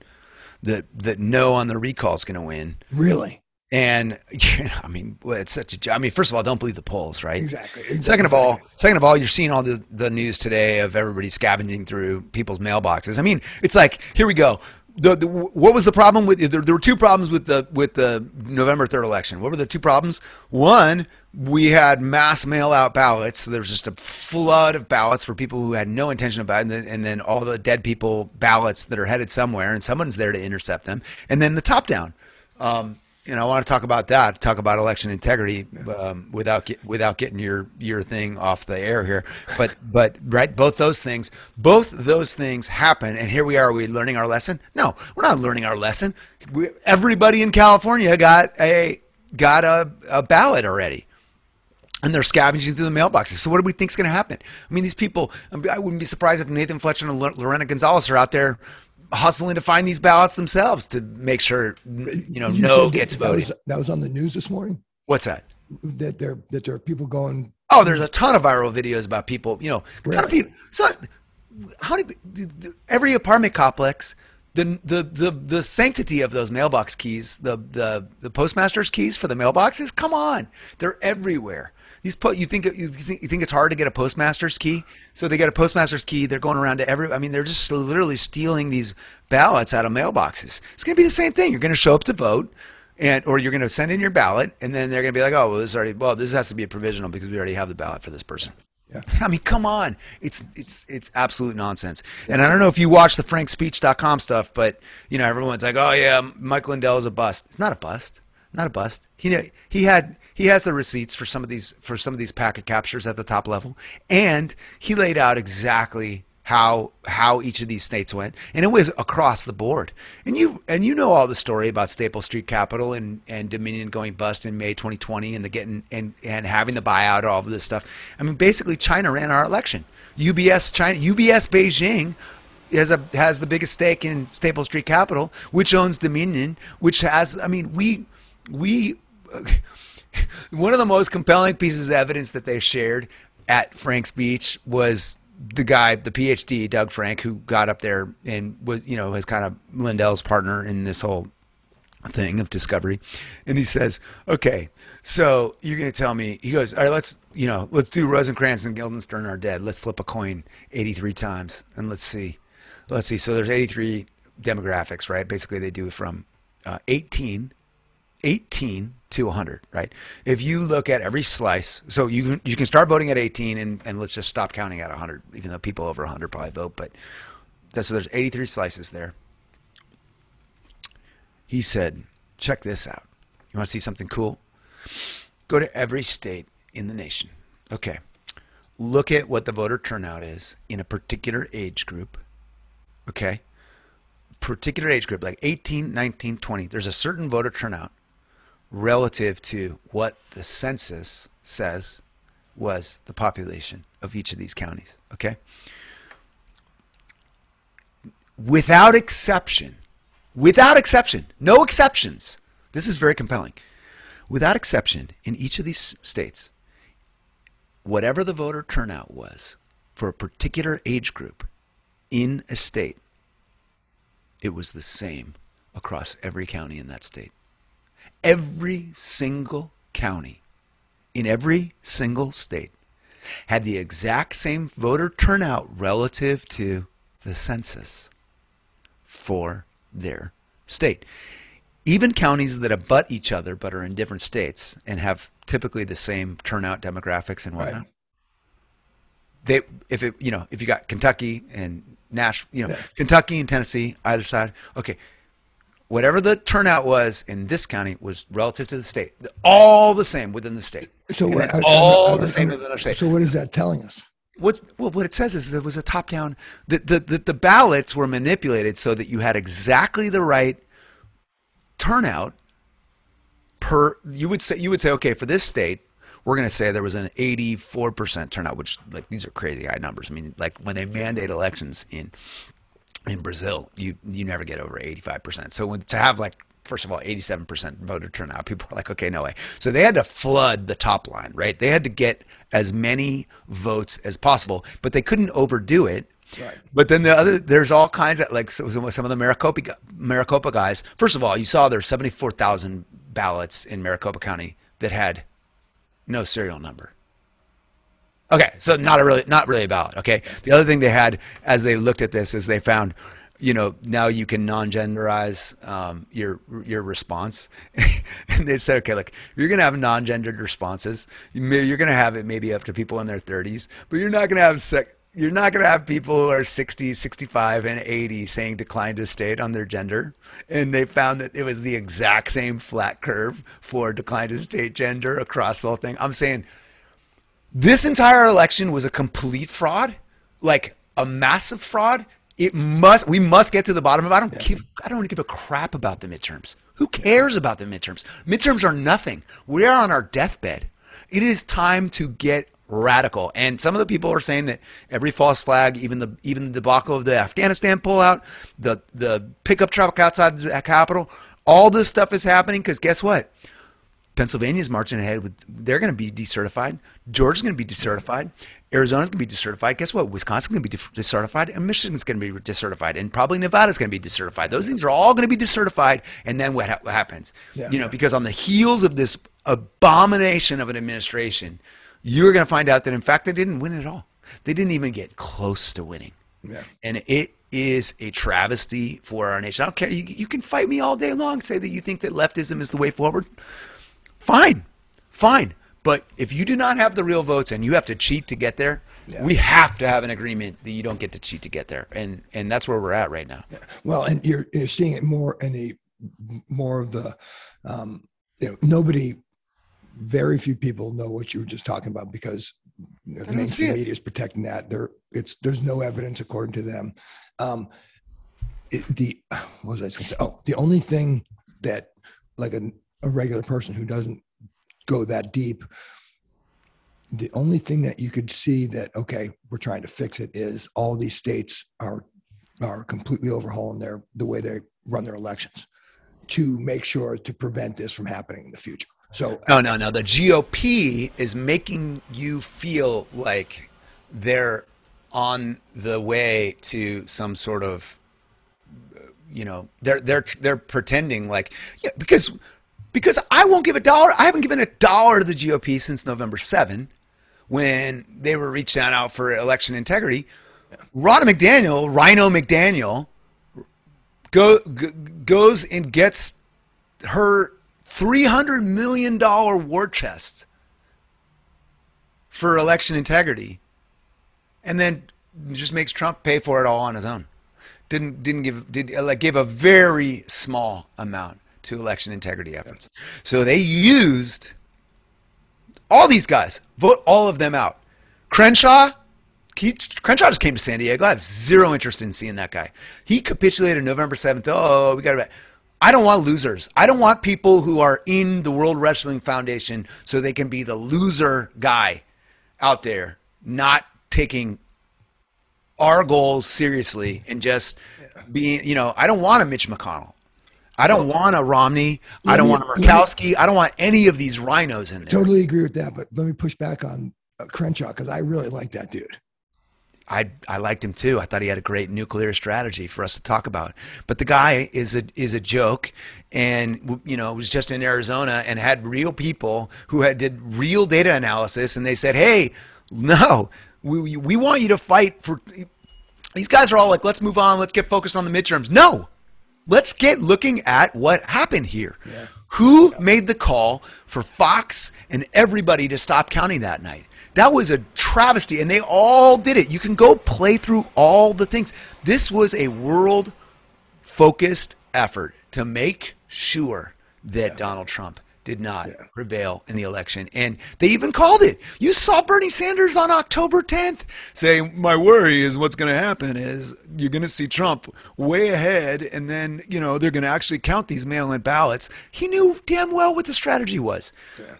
that that no on the recall is going to win Really? and you know, i mean well, it's such a i mean first of all don't believe the polls right Exactly. Second of all, second of all, you're seeing all the, the news today of everybody scavenging through people's mailboxes. I mean, it's like here we go. The, the, what was the problem with there, there were two problems with the with the November third election. What were the two problems? One, we had mass mail out ballots. So there was just a flood of ballots for people who had no intention of balloting, and and then all the dead people ballots that are headed somewhere, and someone's there to intercept them. And then the top down. Um, you know, I want to talk about that. Talk about election integrity um, without get, without getting your your thing off the air here. But but right, both those things, both those things happen, and here we are. Are we learning our lesson? No, we're not learning our lesson. We, everybody in California got a got a, a ballot already and they're scavenging through the mailboxes. So what do we think is going to happen? I mean, these people. I wouldn't be surprised if Nathan Fletcher and Lorena Gonzalez are out there hustling to find these ballots themselves to make sure you know You no gets that voted. was, that was on the news this morning. What's that? That there that there are people going. Oh, there's a ton of viral videos about people. You know, a ton of people. So how do every apartment complex? The, the, the, the sanctity of those mailbox keys, the, the, the postmaster's keys for the mailboxes, come on. They're everywhere. These po- you think you think you think it's hard to get a postmaster's key? So they get a postmaster's key. They're going around to every. I mean, they're just literally stealing these ballots out of mailboxes. It's going to be the same thing. You're going to show up to vote, and or you're going to send in your ballot, and then they're going to be like, oh, well, this already well, this has to be a provisional because we already have the ballot for this person. Yeah. I mean, come on. It's it's it's absolute nonsense. And I don't know if you watch the frankspeech.com stuff, but you know, everyone's like, "Oh yeah, Mike Lindell is a bust." It's not a bust. Not a bust. He he had he has the receipts for some of these for some of these packet captures at the top level, and he laid out exactly how how each of these states went, and it was across the board. And you and you know all the story about Staple Street Capital and, and Dominion going bust in May 2020, and the getting and and having the buyout, all of this stuff. I mean, basically, China ran our election. UBS China, UBS Beijing has a has the biggest stake in Staple Street Capital, which owns Dominion, which has. I mean, we we. One of the most compelling pieces of evidence that they shared at FrankSpeech was the guy, the PhD, Doug Frank, who got up there and was, you know, was kind of Lindell's partner in this whole thing of discovery. And he says, okay, so you're going to tell me, he goes, all right, let's, you know, let's do Rosencrantz and Guildenstern are dead. Let's flip a coin 83 times and let's see. Let's see. So there's 83 demographics, right? Basically, they do from uh, 18, 18 to 100, right? If you look at every slice, so you can, you can start voting at 18 and, and let's just stop counting at 100, even though people over 100 probably vote. But so there's 83 slices there. He said, check this out. You want to see something cool? Go to every state in the nation. Okay. Look at what the voter turnout is in a particular age group. Okay. Particular age group, like 18, 19, 20. There's a certain voter turnout relative to what the census says was the population of each of these counties. Okay? Without exception, without exception, no exceptions. This is very compelling. Without exception, in each of these states, whatever the voter turnout was for a particular age group in a state, it was the same across every county in that state every single county in every single state had the exact same voter turnout relative to the census for their state. Even counties that abut each other but are in different states and have typically the same turnout demographics and whatnot. Right. They, if it, you know, if you got Kentucky and Nash, you know, yeah. Kentucky and Tennessee, either side, okay, whatever the turnout was in this county was relative to the state, all the same within the state. So what, all the same within the state. So what is that telling us? What's well, what it says is there was a top down. The, the the the ballots were manipulated so that you had exactly the right turnout per. You would say you would say okay for this state. We're going to say there was an 84% turnout, which like these are crazy high numbers. I mean, like when they mandate elections in in Brazil, you you never get over 85%. So when, to have like first of all 87% voter turnout, people are like, okay, no way. So they had to flood the top line, right? They had to get as many votes as possible, but they couldn't overdo it. Right. But then the other, there's all kinds of like some of the Maricopa Maricopa guys. First of all, you saw there's 74,000 ballots in Maricopa County that had no serial number. Okay, so not a really not really about. Okay, the other thing they had as they looked at this is they found, you know, now you can non-genderize um, your your response, and they said, okay, look, you're gonna have non-gendered responses. You're gonna have it maybe up to people in their 30s, but you're not gonna have sec- you're not going to have people who are 60, 65, and 80 saying decline to state on their gender. And they found that it was the exact same flat curve for decline to state gender across the whole thing. I'm saying this entire election was a complete fraud, like a massive fraud. It must. We must get to the bottom of. it. I don't. Yeah. Give, I don't give a crap about the midterms. Who cares about the midterms? Midterms are nothing. We are on our deathbed. It is time to get radical. And some of the people are saying that every false flag, even the even the debacle of the Afghanistan pullout, the the pickup truck outside the Capitol, all this stuff is happening because guess what? Pennsylvania's marching ahead with they're going to be decertified. Georgia's going to be decertified. Arizona's going to be decertified. Guess what? Wisconsin's going to be decertified, and Michigan's going to be decertified, and probably Nevada's going to be decertified. Those things are all going to be decertified, and then what, ha- what happens? Yeah. You know, because on the heels of this abomination of an administration, you're going to find out that in fact they didn't win at all. They didn't even get close to winning. Yeah. And it is a travesty for our nation. I don't care. You, you can fight me all day long, say that you think that leftism is the way forward. Fine, fine. But if you do not have the real votes and you have to cheat to get there, Yeah. we have to have an agreement that you don't get to cheat to get there. And and that's where we're at right now. Well, and you're you're seeing it more in the more of the, um, you know, nobody, very few people know what you were just talking about because you know, the mainstream media is protecting that. There, it's there's no evidence according to them. Um, it, the what was I going to say? Oh, the only thing that like a, a regular person who doesn't go that deep the only thing that you could see that okay we're trying to fix it is all these states are are completely overhauling their the way they run their elections to make sure to prevent this from happening in the future so No, no, no. The GOP is making you feel like they're on the way to some sort of, you know, they're they're they're pretending like yeah, because because I won't give a dollar. I haven't given a dollar to the GOP since November seven, when they were reaching out for election integrity. Ronna McDaniel, Rhino McDaniel, go, goes and gets her $300 million war chest for election integrity and then just makes Trump pay for it all on his own. Didn't didn't give did like gave a very small amount to election integrity efforts. So they used all these guys, vote all of them out. Crenshaw, he, Crenshaw just came to San Diego. I have zero interest in seeing that guy. He capitulated November 7th. Oh, we got to. I don't want losers. I don't want people who are in the World Wrestling Foundation so they can be the loser guy out there, not taking our goals seriously and just being, you know, I don't want a Mitch McConnell. I don't want a Romney. I don't me- want a Murkowski. I don't want any of these RINOs in there. totally agree with that but let me push back on uh, crenshaw because i really like that dude I I liked him too. I thought he had a great nuclear strategy for us to talk about. But the guy is a is a joke, and you know was just in Arizona and had real people who had did real data analysis, and they said, "Hey, no, we we want you to fight for." These guys are all like, "Let's move on. Let's get focused on the midterms." No, let's get looking at what happened here. Who made the call for Fox and everybody to stop counting that night? That was a travesty, and they all did it. You can go play through all the things. This was a world focused effort to make sure that Donald Trump did not prevail in the election. And they even called it. You saw Bernie Sanders on October 10th say, My worry is what's going to happen is you're going to see Trump way ahead, and then, you know, they're going to actually count these mail in ballots. He knew damn well what the strategy was.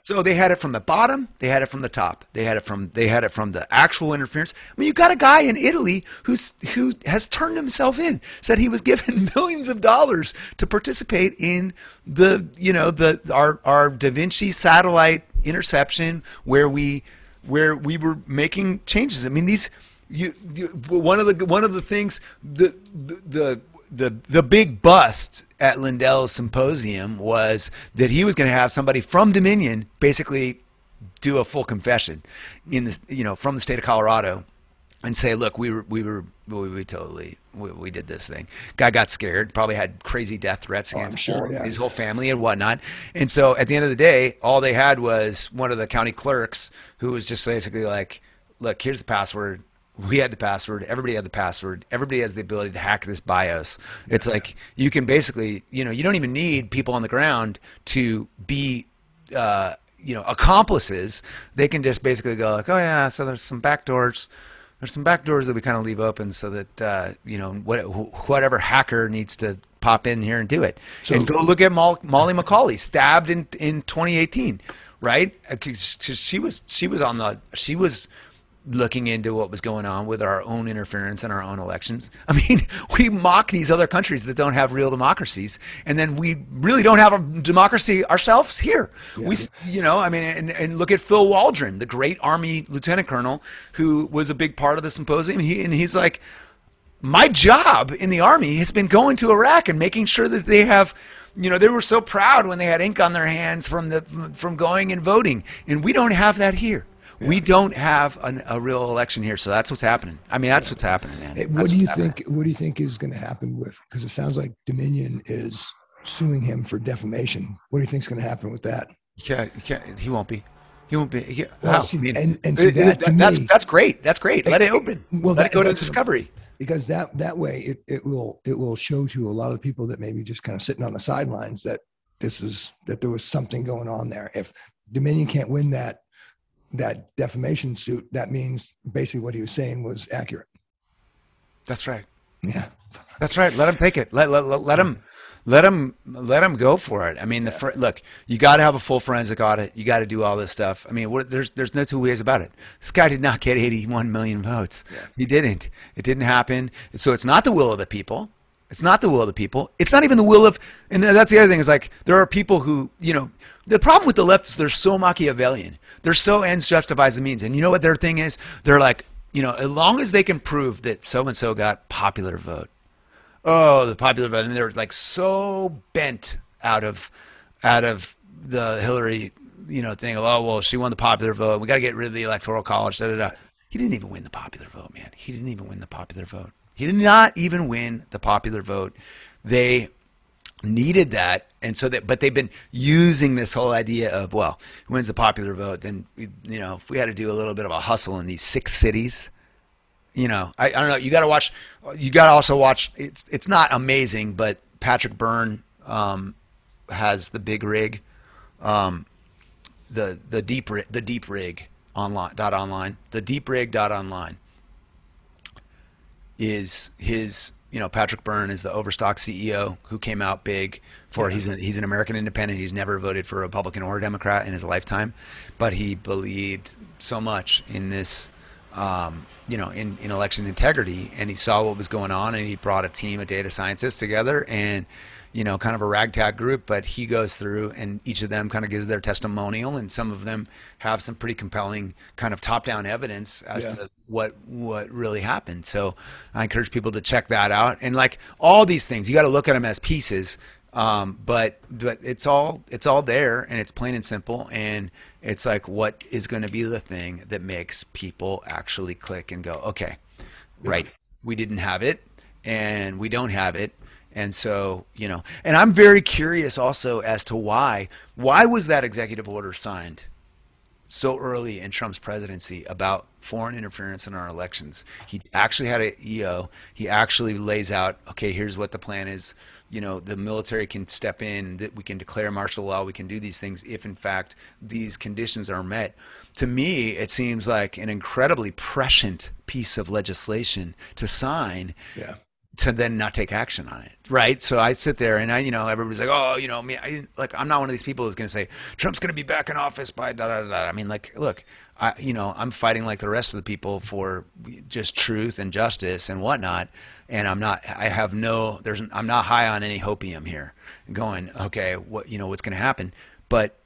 So they had it from the bottom, they had it from the top, they had it from they had it from the actual interference. I mean, you got a guy in Italy who's who has turned himself in, said he was given millions of dollars to participate in the you know the our our Da Vinci satellite interception where we where we were making changes. I mean these you, you one of the one of the things the the the the big bust at Lindell's symposium was that he was going to have somebody from Dominion basically do a full confession in the you know from the state of Colorado and say, look, we were we were we, we totally we, we did this thing. Guy got scared, probably had crazy death threats Oh, against sure, yeah. his whole family and whatnot. And so at the end of the day, all they had was one of the county clerks who was just basically like, look, here's the password. We had the password. Everybody had the password. Everybody has the ability to hack this BIOS. It's like you can basically, you know, you don't even need people on the ground to be uh, you know accomplices they can just basically go like oh yeah so there's some back doors there's some back doors that we kind of leave open so that uh, you know what, wh- whatever hacker needs to pop in here and do it. So- and go look at Mol- molly mccauley stabbed in in 2018 right? Uh, she was she was on the she was looking into what was going on with our own interference in our own elections. I mean, we mock these other countries that don't have real democracies, and then we really don't have a democracy ourselves here. We, you know, I mean, and, and look at Phil Waldron, the great Army lieutenant colonel who was a big part of the symposium. He and he's like, my job in the army has been going to Iraq and making sure that they have you know they were so proud when they had ink on their hands from the from going and voting and we don't have that here We don't have an, a real election here, so that's what's happening. I mean, that's what's happening, man. Hey, what do you happening. think? What do you think is going to happen with? Because it sounds like Dominion is suing him for defamation. What do you think is going to happen with that? Yeah, he, won't be. He won't be. He, Well, how? see, I mean, and- and see, it- that it- to that's me- that's great. That's great. Let it open. Well, Let that- it go to that's what- discovery. because that that way it, it will it will show to a lot of people that maybe just kind of sitting on the sidelines that this is that there was something going on there. If Dominion can't win that that defamation suit, that means basically what he was saying was accurate. That's right. Yeah. That's right. Let him take it. Let let, let, let him let him let him go for it. I mean, the fr- look, you got to have a full forensic audit. You got to do all this stuff. I mean, what, there's there's no two ways about it. This guy did not get 81 million votes. He didn't. It didn't happen. So it's not the will of the people. It's not the will of the people. It's not even the will of. And that's the other thing is like there are people who you know. The problem with the left is they're so Machiavellian. They're so ends justifies the means. And you know what their thing is? They're like, you know, as long as they can prove that so and so got popular vote, oh, the popular vote, and they're like so bent out of out of the Hillary, you know, thing. of, Oh, well, she won the popular vote. We got to get rid of the electoral college. Da, da, da. He didn't even win the popular vote, man. He didn't even win the popular vote. He did not even win the popular vote. They needed that and so that but they've been using this whole idea of well who wins the popular vote then you know if we had to do a little bit of a hustle in these six cities you know i, I don't know you got to watch you got to also watch it's it's not amazing but patrick byrne um, has the big rig um, the the deep the deep rig online dot online the deep rig dot online is his you know Patrick Byrne is the Overstock CEO who came out big for he's an, he's an American independent. He's never voted for a Republican or a Democrat in his lifetime but he believed so much in this um, you know in, in election integrity and he saw what was going on and he brought a team of data scientists together and you know, kind of a ragtag group, but he goes through and each of them kind of gives their testimonial, and some of them have some pretty compelling kind of top-down evidence as Yeah. to what what really happened. So I encourage people to check that out. And like all these things, you got to look at them as pieces, um, but but it's all it's all there, and it's plain and simple, and it's like what is going to be the thing that makes people actually click and go, okay, right, we didn't have it, and we don't have it. And so, you know, and I'm very curious also as to why. Why was that executive order signed so early in Trump's presidency about foreign interference in our elections? He actually had a EO. He actually lays out, okay, here's what the plan is. You know, the military can step in, that we can declare martial law, we can do these things if in fact these conditions are met. To me, it seems like an incredibly prescient piece of legislation to sign Yeah. To then not take action on it, right? So I sit there and I, you know, everybody's like, oh, you know, me, I, like I'm not one of these people who's going to say Trump's going to be back in office by da da da. I mean, like, look, I, you know, I'm fighting like the rest of the people for just truth and justice and whatnot, and I'm not, I have no, there's, I'm not high on any hopium here, going, okay, what, you know, what's going to happen, but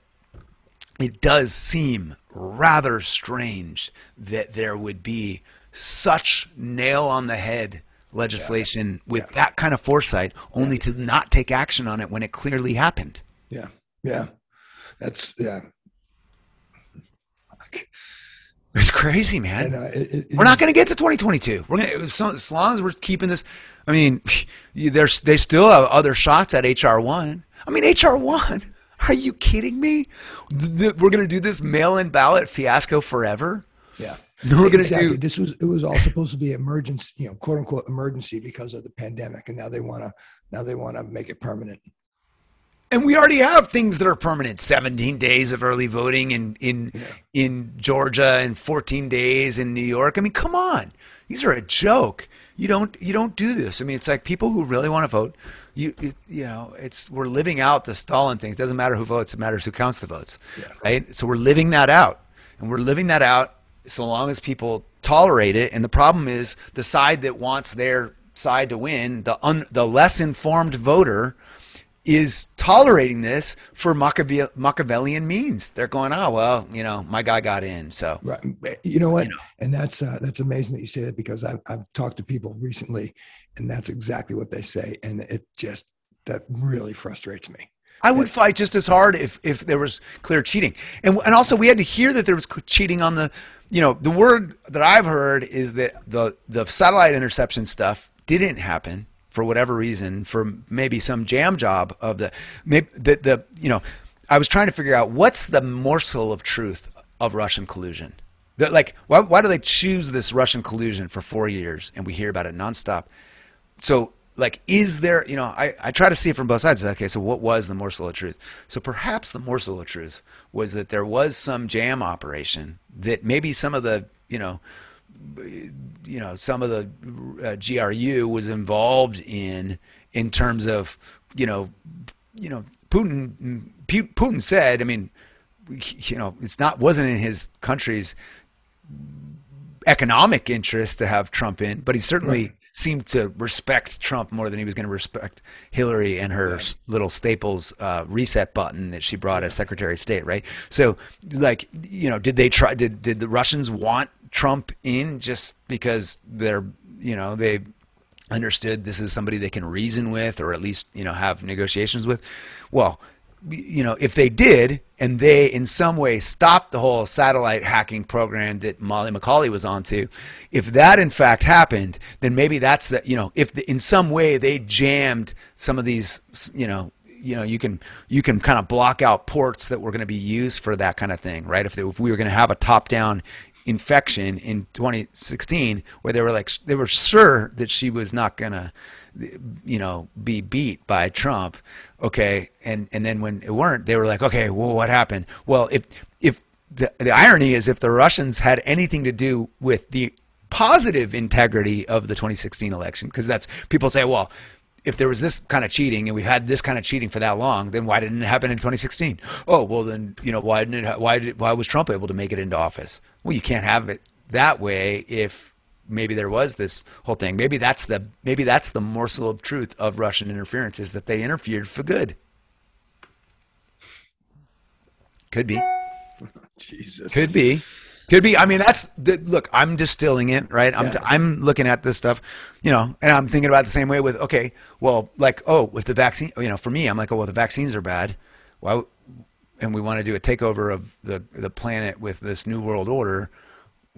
it does seem rather strange that there would be such nail on the head legislation with that kind of foresight only to not take action on it when it clearly happened. Yeah. Yeah. That's yeah. It's crazy, man. And uh, it, it, we're not going to get to 2022. We're going to, so, as long as we're keeping this. I mean, there's they still have other shots at HR one. I mean, HR one. Are you kidding me? We're going to do this mail-in ballot fiasco forever. Yeah. No, we're going to exactly. do. This was it was all supposed to be emergency, you know, quote unquote emergency because of the pandemic, and now they want to now they want to make it permanent. And we already have things that are permanent. 17 days of early voting in in in Georgia and 14 days in New York. I mean, come on. These are a joke. You don't you don't do this. I mean, it's like people who really want to vote. You it, you know, it's we're living out the Stalin thing. It doesn't matter who votes. It matters who counts the votes. Yeah. Right? So we're living that out. And we're living that out so long as people tolerate it. And the problem is the side that wants their side to win, the un, the less informed voter is tolerating this for Machiavel- Machiavellian means. They're going, oh well, you know, my guy got in, so Right. You know what? You know. And that's uh, that's amazing that you say that because I've I've talked to people recently, and that's exactly what they say, and it just that really frustrates me. I would fight just as hard if, if there was clear cheating. And, and also, we had to hear that there was cheating on the, you know, the word that I've heard is that the, the satellite interception stuff didn't happen for whatever reason, for maybe some jam job of the, maybe the, the, you know, I was trying to figure out what's the morsel of truth of Russian collusion. The, like, why, why do they choose this Russian collusion for four years and we hear about it nonstop? So like is there you know I, I try to see it from both sides. Okay so what was the morsel of truth? So perhaps the morsel of truth was that there was some jam operation that maybe some of the you know you know some of the uh, GRU was involved in in terms of you know you know Putin Putin said I mean you know it's not wasn't in his country's economic interest to have Trump in but he certainly right seemed to respect Trump more than he was going to respect Hillary and her little Staples uh, reset button that she brought as Secretary of State, right? So, like, you know, did they try? Did did the Russians want Trump in just because they're, you know, they understood this is somebody they can reason with or at least you know have negotiations with? Well, you know, if they did, and they in some way stopped the whole satellite hacking program that Molly McCauley was onto, if that in fact happened, then maybe that's the, you know, if the, in some way they jammed some of these, you know, you know, you can you can kind of block out ports that were going to be used for that kind of thing, right? If, they, if we were going to have a top-down infection in 2016 where they were like they were sure that she was not going to you know, be beat by Trump. Okay, and and then when it weren't, they were like, okay, well, what happened? Well, if if the the irony is, if the Russians had anything to do with the positive integrity of the 2016 election, because that's people say, well. If there was this kind of cheating and we've had this kind of cheating for that long, then why didn't it happen in 2016? Oh, well, then you know why didn't it? Why did? Why was Trump able to make it into office? Well, you can't have it that way if maybe there was this whole thing. Maybe that's the maybe that's the morsel of truth of Russian interference is that they interfered for good. Could be. Jesus. Could be. Could be. I mean, that's the, look. I'm distilling it, right? I'm yeah. I'm looking at this stuff, you know, and I'm thinking about the same way with okay, well, like oh, with the vaccine, you know, for me, I'm like, oh, well, the vaccines are bad. Why? And we want to do a takeover of the the planet with this new world order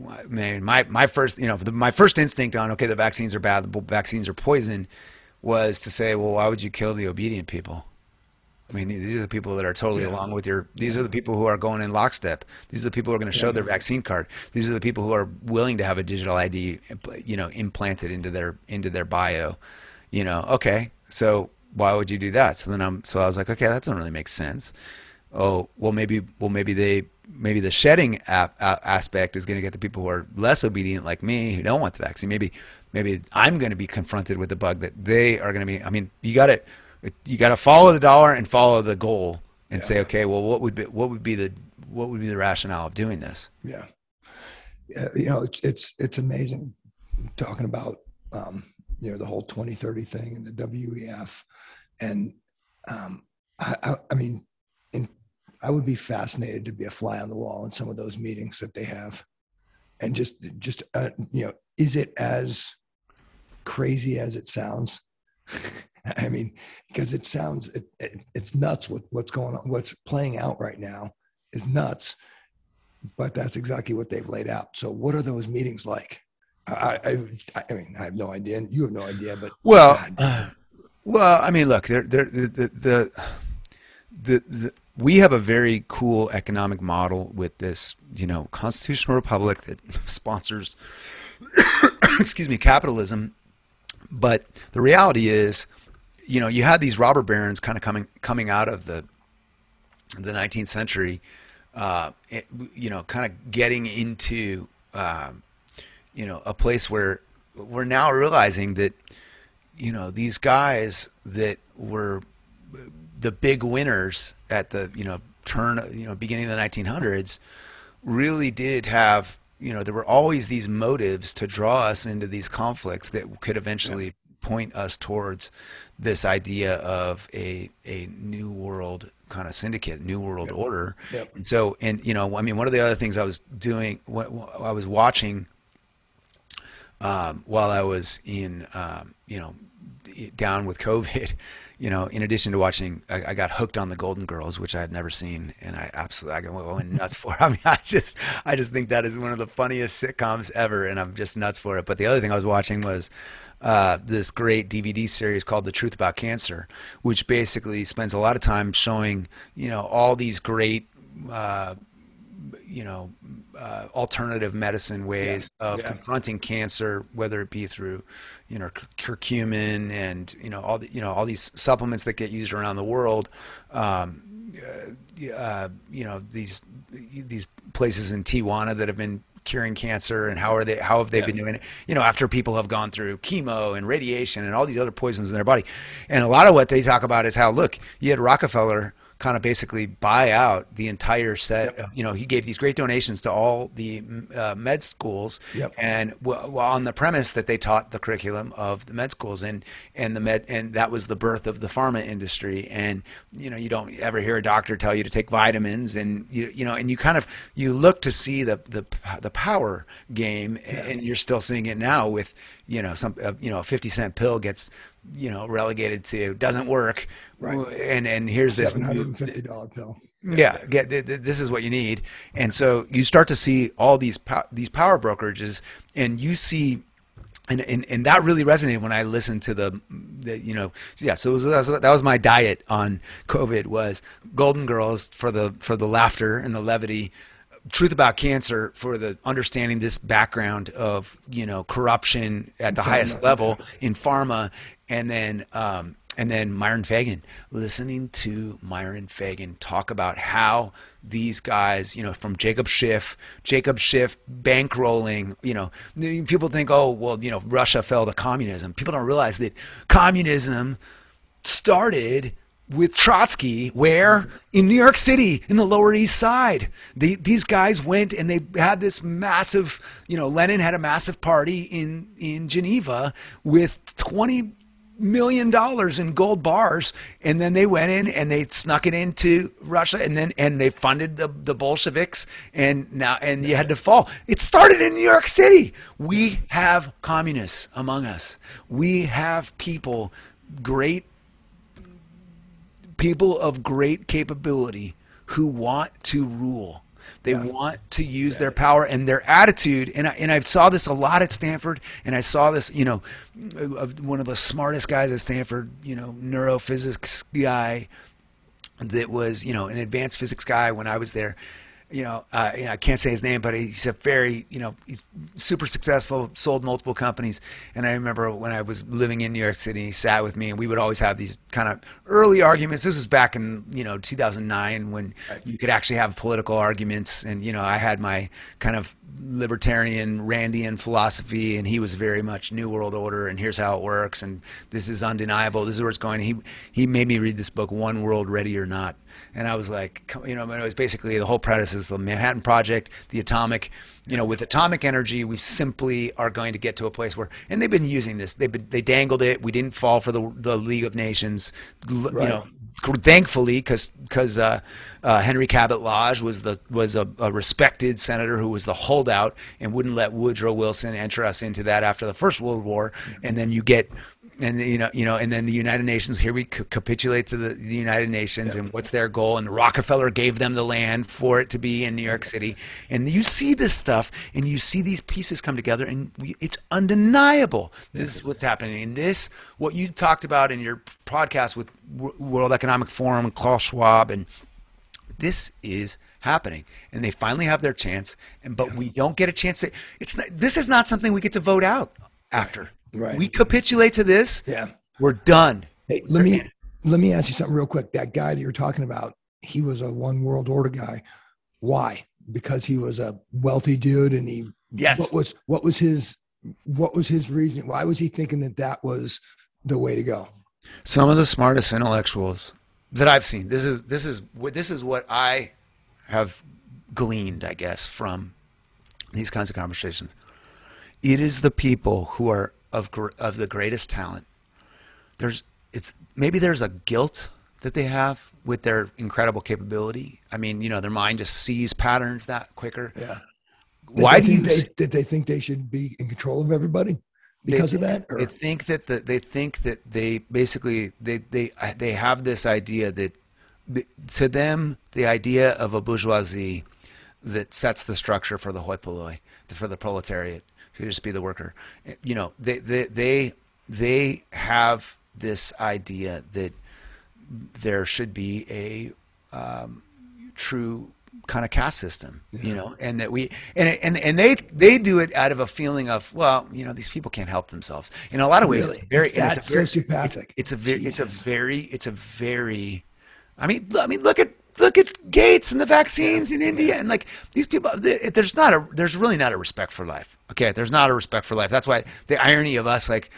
I mean, my my first, you know, the, my first instinct on okay, the vaccines are bad, the vaccines are poison, was to say, well, why would you kill the obedient people? I mean, these are the people that are totally yeah. along with your. These are the people who are going in lockstep. These are the people who are going to show yeah. their vaccine card. These are the people who are willing to have a digital ID, you know, implanted into their into their bio. You know, okay, so why would you do that? So then I'm, so I was like, okay, that doesn't really make sense. Oh, well, maybe, well, maybe they maybe the shedding a- a- aspect is going to get the people who are less obedient like me who don't want the vaccine. Maybe maybe i'm going to be confronted with the bug that they are going to be i mean you got to you got to follow the dollar and follow the goal and yeah. say okay well what would be what would be the what would be the rationale of doing this? Yeah, you know it's it's, it's amazing talking about um, you know the whole 2030 thing and the wef and um, I, I, I mean I would be fascinated to be a fly on the wall in some of those meetings that they have, and just just uh, you know, is it as crazy as it sounds? I mean, because it sounds it, it, it's nuts what what's going on, what's playing out right now is nuts, but that's exactly what they've laid out. So, what are those meetings like? I I, I mean, I have no idea, and you have no idea, but well, well, I mean, look, they're, they're, the the the, the we have a very cool economic model with this, you know, constitutional republic that sponsors, excuse me, capitalism. But the reality is, you know, you had these robber barons kind of coming coming out of the the 19th century, uh, it, you know, kind of getting into, uh, you know, a place where we're now realizing that, you know, these guys that were the big winners at the you know turn you know beginning of the 1900s really did have you know there were always these motives to draw us into these conflicts that could eventually yeah. point us towards this idea of a a new world kind of syndicate new world yep. order yep. and so and you know i mean one of the other things i was doing what i was watching um, while i was in um, you know down with covid you know, in addition to watching, I, I, got hooked on the Golden Girls, which I had never seen, and I absolutely I went nuts for. I mean, I just I just think that is one of the funniest sitcoms ever, and I'm just nuts for it. But the other thing I was watching was uh, this great DVD series called The Truth About Cancer, which basically spends a lot of time showing you know all these great. Uh, you know, uh, alternative medicine ways yeah. of yeah. confronting cancer, whether it be through, you know, curcumin and you know all the you know all these supplements that get used around the world. Um, uh, uh, you know these these places in Tijuana that have been curing cancer and how are they how have they yeah. been doing it you know after people have gone through chemo and radiation and all these other poisons in their body and a lot of what they talk about is how look you had rockefeller kind of basically buy out the entire set. Yep. You know, he gave these great donations to all the uh, med schools, yep. and well, on the premise that they taught the curriculum of the med schools, and and the med, and that was the birth of the pharma industry. And you know, you don't ever hear a doctor tell you to take vitamins, and you you know, and you kind of you look to see the the the power game, yeah. and you're still seeing it now with you know some uh, you know a 50 cent pill gets you know relegated to doesn't work. Right. And and here's this $750 pill. Yeah, yeah this is what you need. And so you start to see all these these power brokerages and you see and, and, and that really resonated when I listened to the, the you know, yeah. So was, that was my diet on COVID was Golden Girls for the for the laughter and the levity, truth about cancer for the understanding this background of you know corruption at the highest level in pharma and then um, and then Myron Fagan, listening to Myron Fagan talk about how these guys, you know, from Jacob Schiff, Jacob Schiff bankrolling, you know, people think, oh, well, you know, Russia fell to communism. People don't realize that communism started with Trotsky, where in New York City, in the Lower East Side, the, these guys went and they had this massive, you know, Lenin had a massive party in in Geneva with twenty million dollars in gold bars and then they went in and they snuck it into Russia and then and they funded the, the Bolsheviks and now and you had to fall. It started in New York City. We have communists among us. We have people great people of great capability who want to rule. They yeah. want to use yeah. their power and their attitude. And I, and I saw this a lot at Stanford. And I saw this, you know, one of the smartest guys at Stanford, you know, neurophysics guy that was, you know, an advanced physics guy when I was there you know, uh, you know, I can't say his name, but he's a very, you know, he's super successful, sold multiple companies. And I remember when I was living in New York City, he sat with me, and we would always have these kind of early arguments. This was back in, you know, 2009 when you could actually have political arguments. And you know, I had my kind of libertarian Randian philosophy, and he was very much New World Order, and here's how it works, and this is undeniable. This is where it's going. He he made me read this book, One World Ready or Not, and I was like, you know, it was basically the whole premise is the Manhattan Project, the atomic. You know, with atomic energy, we simply are going to get to a place where, and they've been using this. They've been they dangled it. We didn't fall for the the League of Nations. Right. You know thankfully, because because uh, uh, Henry Cabot Lodge was the was a, a, respected senator who was the holdout and wouldn't let Woodrow Wilson enter us into that after the First World War, and then you get and you know, you know, and then the United Nations. Here we capitulate to the, the United Nations, and what's their goal? And Rockefeller gave them the land for it to be in New York City. And you see this stuff, and you see these pieces come together, and we, it's undeniable. This is what's happening. And this, what you talked about in your podcast with World Economic Forum and Klaus Schwab, and this is happening and they finally have their chance and but we don't get a chance to it's not, this is not something we get to vote out after Right. We capitulate to this. Yeah. We're done. Hey, let me let me ask you something real quick. That guy that you're talking about, he was a one world order guy. Why? Because he was a wealthy dude, and he. Yes. What was what was his what was his reason? Why was he thinking that that was the way to go? Some of the smartest intellectuals that I've seen. This is this is this is what I have gleaned, I guess, from these kinds of conversations. It is the people who are of of the greatest talent. There's it's maybe there's a guilt that they have with their incredible capability. I mean, you know, their mind just sees patterns that quicker. Yeah. Why did do you? They, did they think they should be in control of everybody? Because they, of that? Or? They think that the, they think that they basically they they they have this idea that to them the idea of a bourgeoisie that sets the structure for the hoi polloi, for the proletariat, who just be the worker. You know, they they they they have this idea that there should be a um, true kind of caste system, yeah. you know, and that we and and and they they do it out of a feeling of well, you know, these people can't help themselves. In a lot of ways, really? it's very it's that it's sociopathic. It's, it's a very it's a very it's a very. I mean, I mean, look at look at Gates and the vaccines in India, and like these people. There's not a there's really not a respect for life. Okay, there's not a respect for life. That's why the irony of us like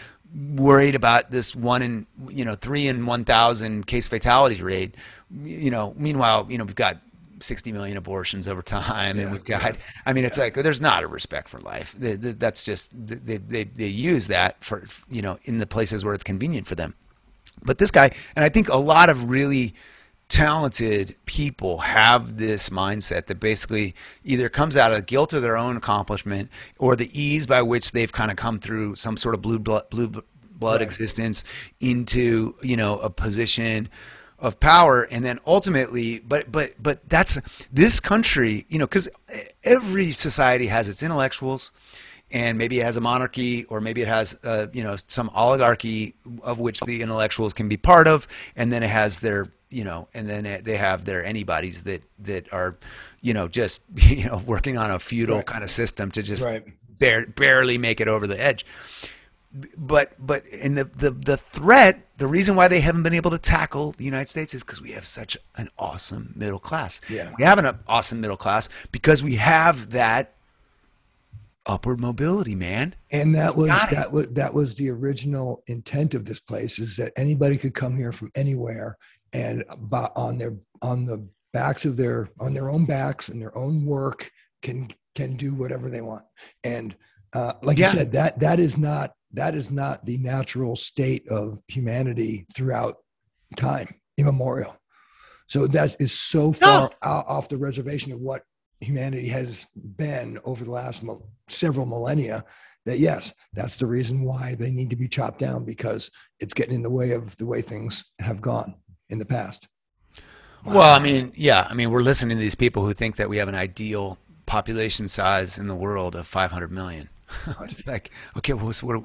worried about this one in you know three in one thousand case fatality rate. You know, meanwhile, you know we've got 60 million abortions over time yeah, and we've got yeah, i mean it's yeah. like there's not a respect for life that's just they, they, they use that for you know in the places where it's convenient for them but this guy and i think a lot of really talented people have this mindset that basically either comes out of guilt of their own accomplishment or the ease by which they've kind of come through some sort of blue blood, blue blood right. existence into you know a position of power and then ultimately but but but that's this country you know because every society has its intellectuals and maybe it has a monarchy or maybe it has uh, you know some oligarchy of which the intellectuals can be part of and then it has their you know, and then they have their anybody's that that are, you know, just you know working on a feudal right. kind of system to just right. bare, barely make it over the edge. But but in the, the the threat, the reason why they haven't been able to tackle the United States is because we have such an awesome middle class. Yeah, we have an awesome middle class because we have that upward mobility, man. And that was that was that was the original intent of this place is that anybody could come here from anywhere and on their on the backs of their on their own backs and their own work can can do whatever they want and uh, like yeah. you said that that is not that is not the natural state of humanity throughout time immemorial so that is so far no. off the reservation of what humanity has been over the last mo- several millennia that yes that's the reason why they need to be chopped down because it's getting in the way of the way things have gone in the past. Wow. Well, I mean, yeah, I mean, we're listening to these people who think that we have an ideal population size in the world of 500 million. it's like, okay, well, so what,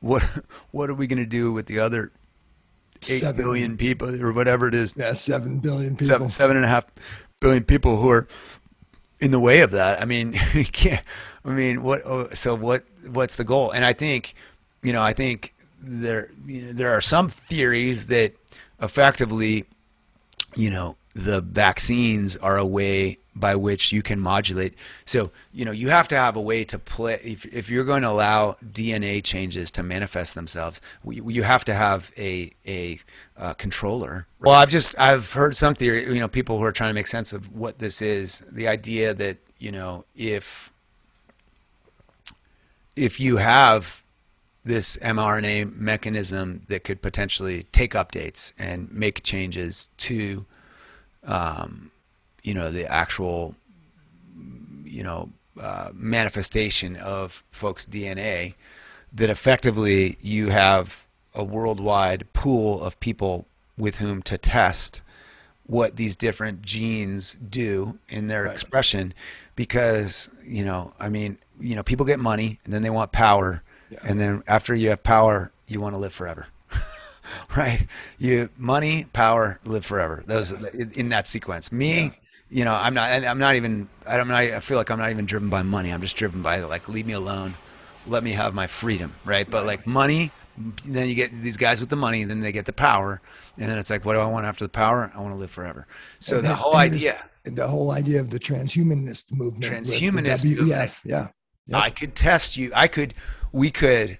what, what are we going to do with the other eight seven, billion people or whatever it is? Yeah, seven billion people. Seven, seven and a half billion people who are in the way of that. I mean, you can't. I mean, what? Oh, so what? What's the goal? And I think, you know, I think there, you know, there are some theories that effectively, you know, the vaccines are a way by which you can modulate. So, you know, you have to have a way to play. If, if you're going to allow DNA changes to manifest themselves, you have to have a, a uh, controller. Well, I've just, I've heard some theory, you know, people who are trying to make sense of what this is. The idea that, you know, if, if you have this mRNA mechanism that could potentially take updates and make changes to, um, you know, the actual, you know, uh, manifestation of folks' DNA, that effectively you have a worldwide pool of people with whom to test what these different genes do in their right. expression because you know i mean you know people get money and then they want power yeah. And then after you have power, you want to live forever. right? You money, power, live forever. Those in that sequence. Me, yeah. You know, I'm not. I'm not even. I'm not. I feel like I'm not even driven by money. I'm just driven by like, leave me alone, let me have my freedom. Right? But like money, then you get these guys with the money, and then they get the power, and then it's like, what do I want after the power? I want to live forever. So and the whole idea. The whole idea of the transhumanist movement. Transhumanist. WEF, movement. yeah. Yep. I could test you. I could we could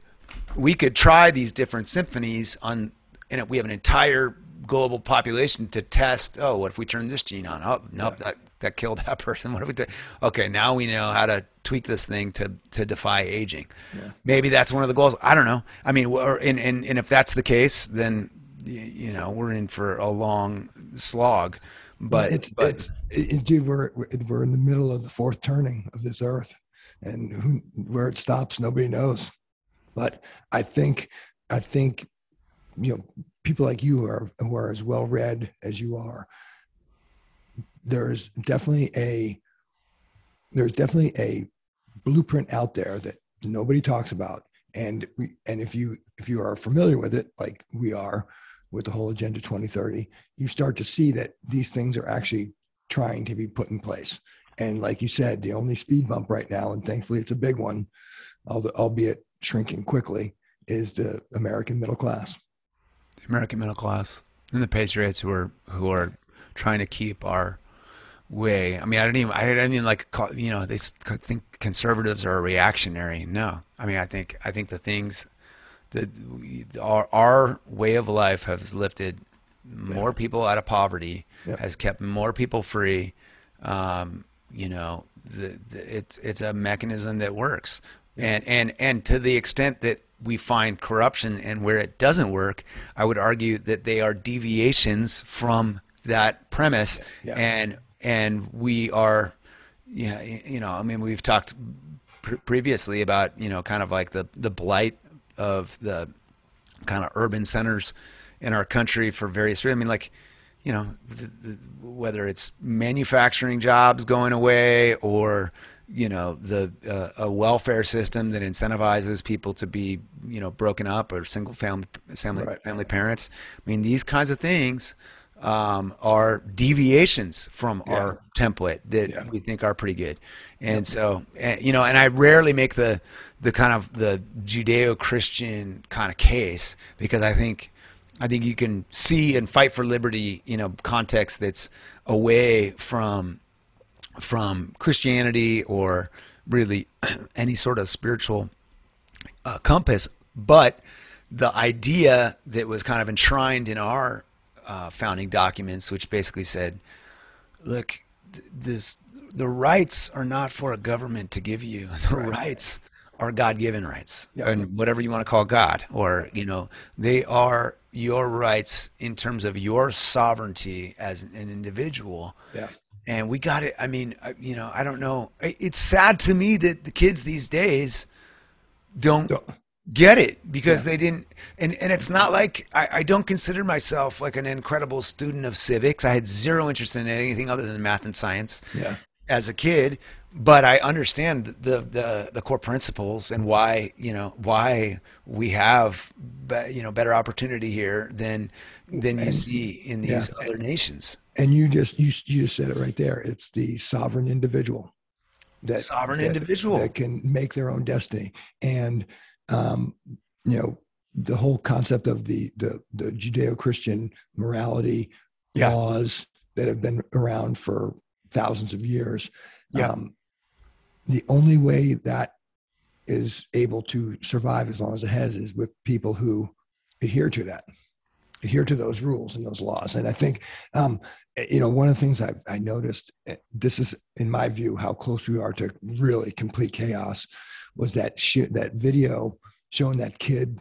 we could try these different symphonies on and we have an entire global population to test oh what if we turn this gene on oh nope yeah. that that killed that person what if we do okay now we know how to tweak this thing to to defy aging yeah. maybe that's one of the goals i don't know i mean and, and and if that's the case then you know we're in for a long slog but it's but, it's it, dude we're we're in the middle of the fourth turning of this earth and who, where it stops, nobody knows. But I think I think you know people like you are who are as well read as you are. There's definitely a there's definitely a blueprint out there that nobody talks about, and we, and if you if you are familiar with it, like we are with the whole Agenda 2030, you start to see that these things are actually trying to be put in place. And like you said, the only speed bump right now, and thankfully it's a big one, albeit shrinking quickly, is the American middle class. The American middle class and the patriots who are who are trying to keep our way. I mean, I don't even I don't even like call, you know they think conservatives are reactionary. No, I mean I think I think the things that our our way of life has lifted more people out of poverty, yep. has kept more people free. Um, you know, the, the, it's it's a mechanism that works, and and and to the extent that we find corruption and where it doesn't work, I would argue that they are deviations from that premise, yeah. and and we are, yeah, you know, I mean, we've talked pr- previously about you know kind of like the the blight of the kind of urban centers in our country for various reasons. I mean, like you know, the, the, whether it's manufacturing jobs going away or you know the uh, a welfare system that incentivizes people to be you know broken up or single family family, right. family parents. I mean, these kinds of things um, are deviations from yeah. our template that yeah. we think are pretty good. And so, and, you know, and I rarely make the the kind of the Judeo-Christian kind of case because I think I think you can see and fight for liberty, you know, context that's away from from Christianity or really any sort of spiritual uh, compass, but the idea that was kind of enshrined in our uh, founding documents, which basically said, "Look, this the rights are not for a government to give you. The right. rights are God-given rights, and whatever you want to call God, or you know, they are your rights in terms of your sovereignty as an individual. Yeah. And we got it. I mean, uh, you know, I don't know. It's sad to me that the kids these days don't get it because yeah. they didn't and, and it's not like I, I, don't consider myself like an incredible student of civics i had zero interest in anything other than math and science yeah. as a kid but i understand the, the the core principles and why you know why we have be, you know better opportunity here than than you see in these yeah. other nations and you just you, you just said it right there it's the sovereign individual that sovereign that, individual that can make their own destiny and um, you know, the whole concept of the the, the Judeo-Christian morality yeah. laws that have been around for thousands of years. Yeah. Um, the only way that is able to survive as long as it has is with people who adhere to that, adhere to those rules and those laws. And I think, um, you know, one of the things I, I noticed, eh, this is, in my view, how close we are to really complete chaos was that sh- that video showing that kid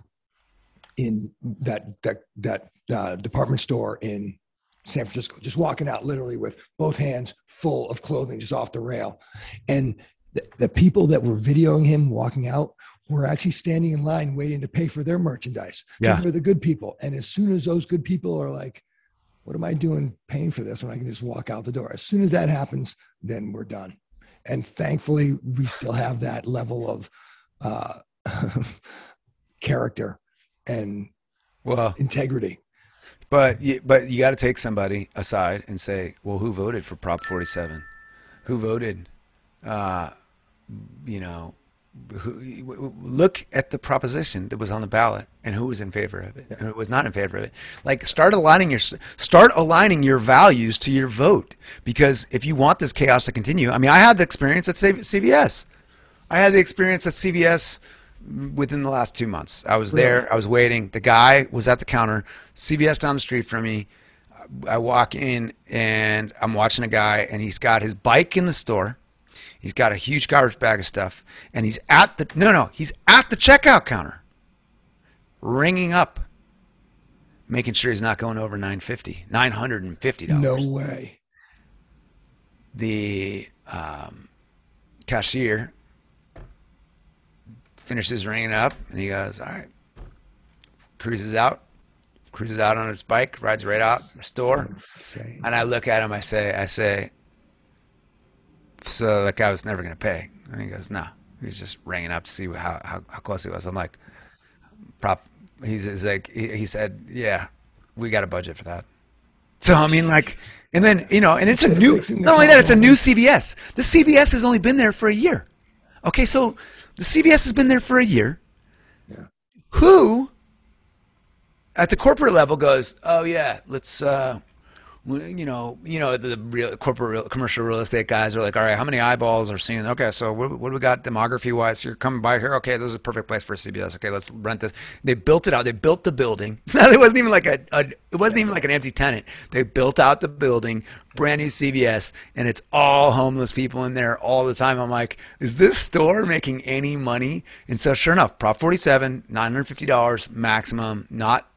in that that that uh, department store in San Francisco, just walking out literally with both hands full of clothing just off the rail, and the, the people that were videoing him walking out were actually standing in line waiting to pay for their merchandise. Yeah, they're the good people, and as soon as those good people are like, "What am I doing paying for this when I can just walk out the door?" As soon as that happens, then we're done and thankfully we still have that level of uh, character and well integrity but but you got to take somebody aside and say well who voted for prop 47 who voted uh, you know look at the proposition that was on the ballot and who was in favor of it yeah. and who was not in favor of it. Like start aligning your start aligning your values to your vote. Because if you want this chaos to continue i mean i had the experience at cvs i had the experience at cvs within the last two months. I was there i was waiting. The guy was at the counter cvs down the street from me. I walk in and i'm watching a guy and he's got his bike in the store He's got a huge garbage bag of stuff, and he's at the no, no, he's at the checkout counter, ringing up, making sure he's not going over 950 950 dollars. No way. The um, cashier finishes ringing up, and he goes, "All right." Cruises out, cruises out on his bike, rides right out the store, Insane. and I look at him. I say, "I say." So that guy was never going to pay, and he goes, "No." He's just ringing up to see how, how, how close he was. I'm like, "Prop." He's, he's like, he, he said, "Yeah, we got a budget for that." So I mean, like, and then you know, and it's a new. Not only that, it's a new CVS. The CVS has only been there for a year. Okay, so the CVS has been there for a year. Yeah. Who, at the corporate level, goes, "Oh yeah, let's." Uh, you know, you know, the real corporate, real, commercial real estate guys are like, all right, how many eyeballs are seeing? Okay, so what, what do we got demography wise? You're coming by here. Okay, this is a perfect place for CVS. Okay, let's rent this. They built it out. They built the building. Not, it wasn't even like a, a, it wasn't even like an empty tenant. They built out the building, brand new CVS, and it's all homeless people in there all the time. I'm like, is this store making any money? And so, sure enough, Prop 47, $950 maximum, not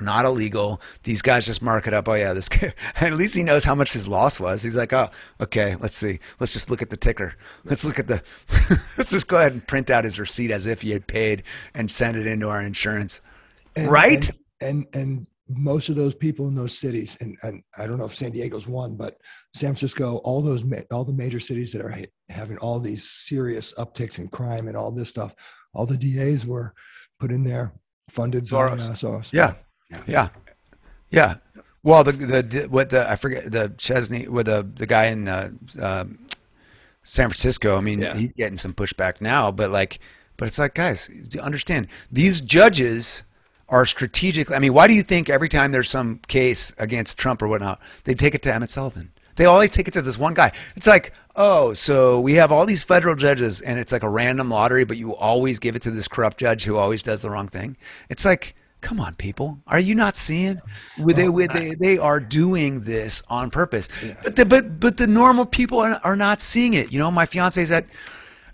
not illegal. These guys just mark it up. Oh yeah, this guy. At least he knows how much his loss was. He's like, oh, okay. Let's see. Let's just look at the ticker. Let's look at the. let's just go ahead and print out his receipt as if he had paid and send it into our insurance. And- Right? And, and and most of those people in those cities, and, and I don't know if San Diego's one, but San Francisco, all those all the major cities that are having all these serious upticks in crime and all this stuff, all the DAs were put in there, funded by Soros. uh, Soros. Yeah. Yeah. Yeah. Well, the the what the I forget the Chesney with the the guy in uh, um San Francisco. I mean, Yeah. he's getting some pushback now, but like, but it's like, guys, do you understand these judges are strategic. I mean, why do you think every time there's some case against Trump or whatnot, they take it to Emmett Sullivan? They always take it to this one guy. It's like, oh, so we have all these federal judges, and it's like a random lottery, but you always give it to this corrupt judge who always does the wrong thing. It's like, come on, people, are you not seeing? With they, with they, they are doing this on purpose. But the, but but the normal people are, are not seeing it. You know, my fiance's at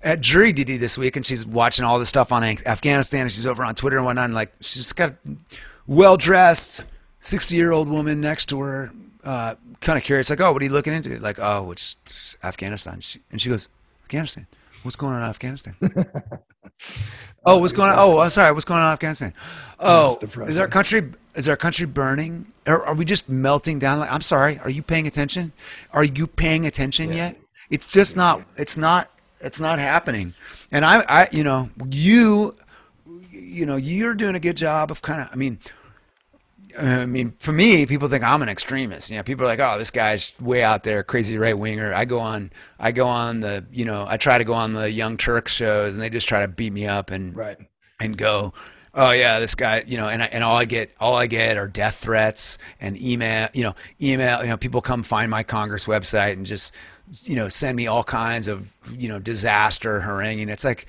at jury duty this week, and she's watching all this stuff on Afghanistan, and she's over on Twitter and whatnot. And like, she's got a well dressed, sixty year old woman next to her, uh, kind of curious, like, oh, what are you looking into? Like, oh, which Afghanistan? She, and she goes, Afghanistan. What's going on in Afghanistan? oh, what's going on? Oh, I'm sorry. What's going on in Afghanistan? Oh, is our country is our country burning? Or are we just melting down? Like, I'm sorry. Are you paying attention? Are you paying attention yet? It's just not. It's not. It's not happening. And I, I, you know, you, you know, you're doing a good job of kind of. I mean, I mean, for me, people think I'm an extremist. You know, people are like, "Oh, this guy's way out there, crazy right winger." I go on, I go on the, you know, I try to go on the Young Turk shows, and they just try to beat me up and Right. and go, "Oh yeah, this guy," you know, and I, and all I get, all I get are death threats and email, you know, email, you know, people come find my Congress website and just, you know, send me all kinds of, you know, disaster haranguing. It's like,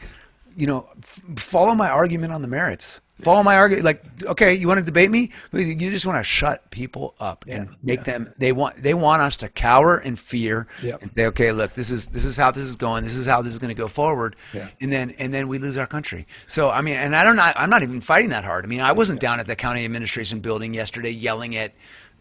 you know, follow my argument on the merits. Follow my argument. Like, okay, you want to debate me? You just want to shut people up and Yeah, make them. They want. They want us to cower in fear Yep. and say, okay, look, this is this is how this is going. This is how this is going to go forward. Yeah. And then and then we lose our country. So I mean, and I don't. I'm not even fighting that hard. I mean, I wasn't down at the county administration building yesterday yelling at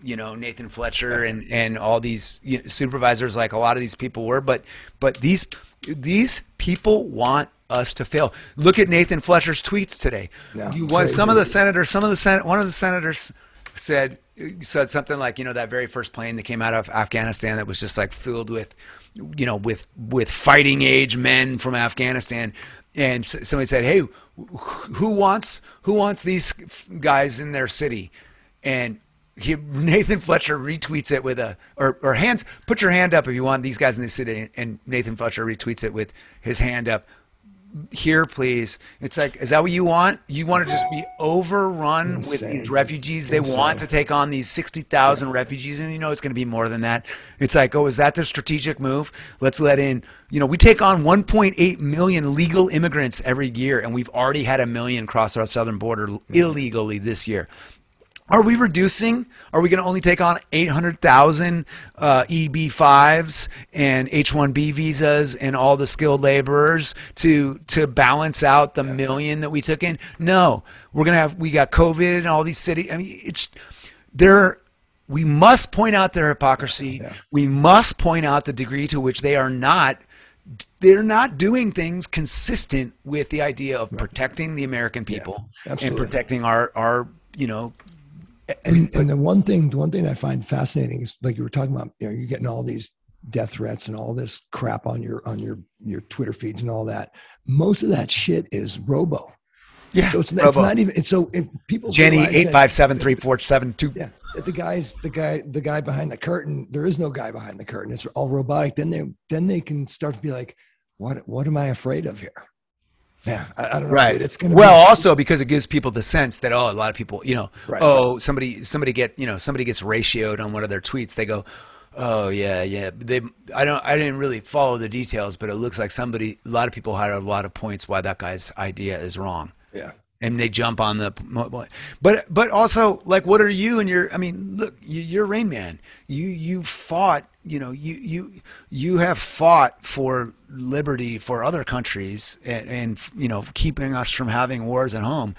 you know Nathan Fletcher and and all these you know, supervisors like a lot of these people were. But but these these people want us to fail. Look at Nathan Fletcher's tweets today. You want some of the senators, some of the senate, one of the senators said said something like, you know, that very first plane that came out of Afghanistan that was just like filled with, you know, with with fighting age men from Afghanistan, and somebody said, hey, who wants who wants these guys in their city, and he, Nathan Fletcher retweets it with a or, or hands put your hand up if you want these guys in the city. And Nathan Fletcher retweets it with his hand up here please. It's like is that what you want? You want to just be overrun with these refugees. They Insane. want to take on these 60,000 refugees and you know it's going to be more than that. It's like oh is that the strategic move? Let's let in. You know we take on 1.8 million legal immigrants every year and we've already had a million cross our southern border mm. illegally this year are we reducing? Are we going to only take on 800,000 uh, EB5s and H1B visas and all the skilled laborers to to balance out the million that we took in? No, we're going to have we got COVID and all these cities. I mean, it's there. We must point out their hypocrisy. We must point out the degree to which they are not they're not doing things consistent with the idea of protecting the American people and protecting our our you know and and the one thing the one thing I find fascinating is like you were talking about, you know, you're getting all these death threats and all this crap on your on your your Twitter feeds and all that. Most of that shit is robo. yeah So it's, it's not even. It's so if people Jenny eight five seven three four seven two. eight that- five seven three four seven two. Yeah, the guys, the guy, the guy behind the curtain, there is no guy behind the curtain. It's all robotic. Then they, then they can start to be like, what, what am I afraid of here? Yeah, I, I don't know. Right. dude. It's gonna well, be, also because it gives people the sense that oh, a lot of people, you know, Right. oh, somebody somebody get you know somebody gets ratioed on one of their tweets. They go, oh yeah, yeah. They I don't I didn't really follow the details, but it looks like somebody a lot of people had a lot of points why that guy's idea is wrong. yeah, and they jump on the but but also like what are you and your i mean look you, you're rain man you you fought you know you you you have fought for liberty for other countries and, and you know keeping us from having wars at home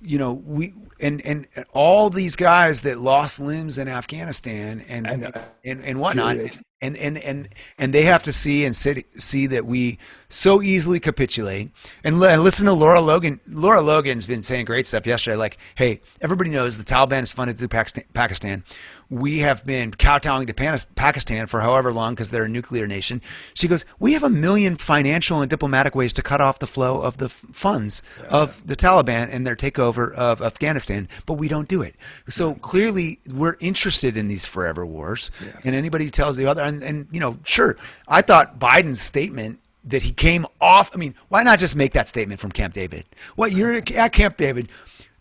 you know we and and all these guys that lost limbs in afghanistan and And, uh, and, and whatnot. And and and and they have to see and sit, see that we so easily capitulate and li- listen to Lara Logan. Lara Logan's been saying great stuff yesterday. Like, hey, everybody knows the Taliban is funded through Pakistan. We have been kowtowing to Pakistan for however long because they're a nuclear nation. She goes, we have a million financial and diplomatic ways to cut off the flow of the f- funds of the Taliban and their takeover of Afghanistan, but we don't do it. So clearly, we're interested in these forever wars. And anybody who tells the other, and, and you know, sure, I thought Biden's statement that he came off. I mean, why not just make that statement from Camp David? What you're at Camp David.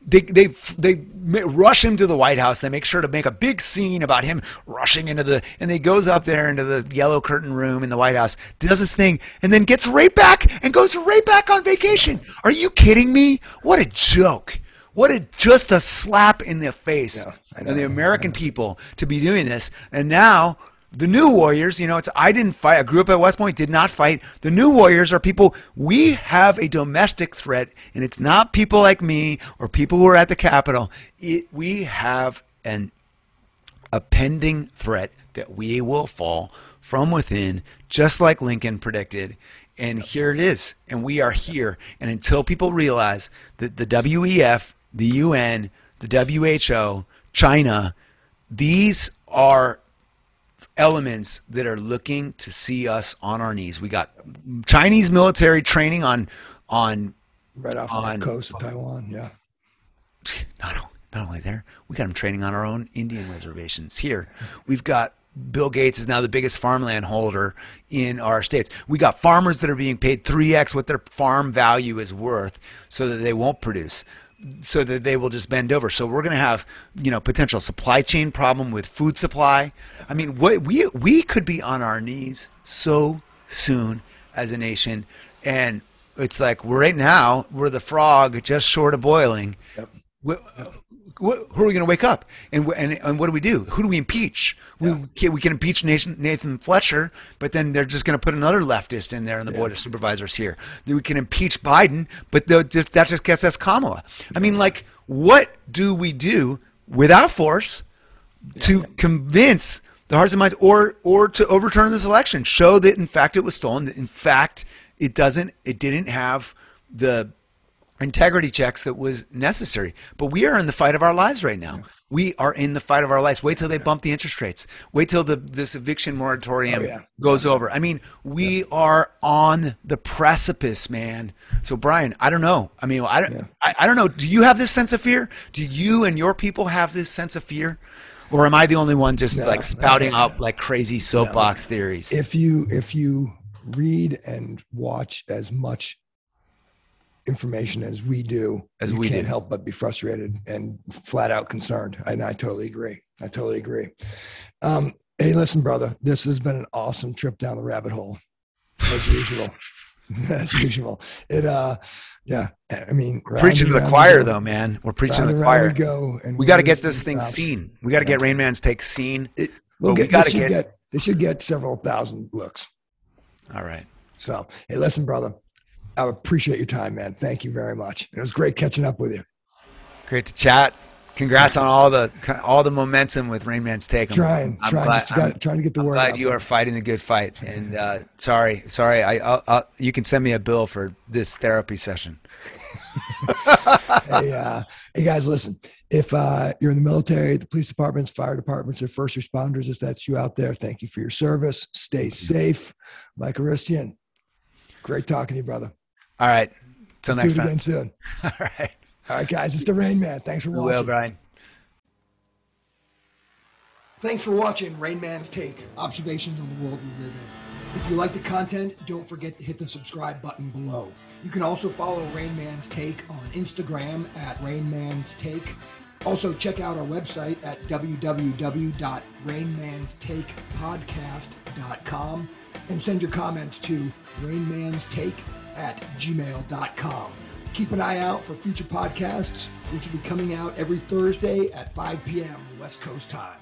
They, they they rush him to the White House. They make sure to make a big scene about him rushing into the and he goes up there into the yellow curtain room in the White House, does his thing, and then gets right back and goes right back on vacation. Are you kidding me? What a joke! What a just a slap in the face Yeah, I of the American people to be doing this. And now the new warriors, you know, it's I didn't fight. I grew up at West Point, did not fight. The new warriors are people. We have a domestic threat, and it's not people like me or people who are at the Capitol. It, we have an a pending threat that we will fall from within, just like Lincoln predicted. And here it is. And we are here. And until people realize that the WEF, the UN, the WHO, China, these are elements that are looking to see us on our knees. We got Chinese military training on on right off on- the coast of Taiwan. Yeah, not, not only there, we got them training on our own Indian reservations here. We've got Bill Gates is now the biggest farmland holder in our states. We got farmers that are being paid 3x what their farm value is worth so that they won't produce so that they will just bend over. So we're going to have, you know, potential supply chain problem with food supply. I mean, what we we could be on our knees so soon as a nation and it's like we're right now we're the frog just short of boiling Yep. Wh- wh- who are we going to wake up? And, wh- and and what do we do? Who do we impeach? We can, we can impeach Nathan, Nathan Fletcher, but then they're just going to put another leftist in there in the board of supervisors here. Then we can impeach Biden, but just that just gets us Kamala. I mean, like, what do we do without force to convince the hearts and minds, or or to overturn this election? Show that in fact it was stolen. That in fact it doesn't. It didn't have the integrity checks that was necessary. But we are in the fight of our lives right now. We are in the fight of our lives. Wait till they bump the interest rates. Wait till the this eviction moratorium Oh, yeah. goes over. I mean, we are on the precipice, man. So Brian, I don't know. I mean, I, don't I, I don't know. Do you have this sense of fear? Do you and your people have this sense of fear? Or am I the only one just No, like spouting I- up like crazy soapbox theories? if you if you read and watch as much information as we do, As you we can't do. help but be frustrated and flat out concerned. And I totally agree. I totally agree. Um, hey, listen, brother, this has been an awesome trip down the rabbit hole, as usual. as usual. It, uh, yeah. I mean, round preaching to the choir, though, man. We're preaching to the choir. We go, and We got to get this thing stops. seen. We got to get Rain Man's take seen. It, we'll But we gotta get- get this should get several thousand looks. All right. So, hey, listen, brother, I appreciate your time, man. Thank you very much. It was great catching up with you. Great to chat. Congrats on all the all the momentum with Rain Man's take. I'm, Trying, I'm trying, glad- just got, trying to get the I'm word glad out. you are fighting the good fight. And uh, sorry, sorry. I, I'll, I'll, you can send me a bill for this therapy session. hey, uh, hey guys, listen. If uh, you're in the military, the police departments, fire departments, or first responders, if that's you out there, thank you for your service. Stay safe. Mike Aristian, great talking to you, brother. All right. Till Let's next do it time. again soon. All right. All right, guys, it's the Rain Man. Thanks for watching. will, watching. Brian. Thanks for watching Rain Man's Take Observations on the World We Live in. If you like the content, don't forget to hit the subscribe button below. You can also follow Rain Man's Take on Instagram at Rain Man's Take. Also, check out our website at www.rainmanstakepodcast.com and send your comments to rainmanstake at gmail.com. Keep an eye out for future podcasts, which will be coming out every Thursday at 5 p.m. West Coast time.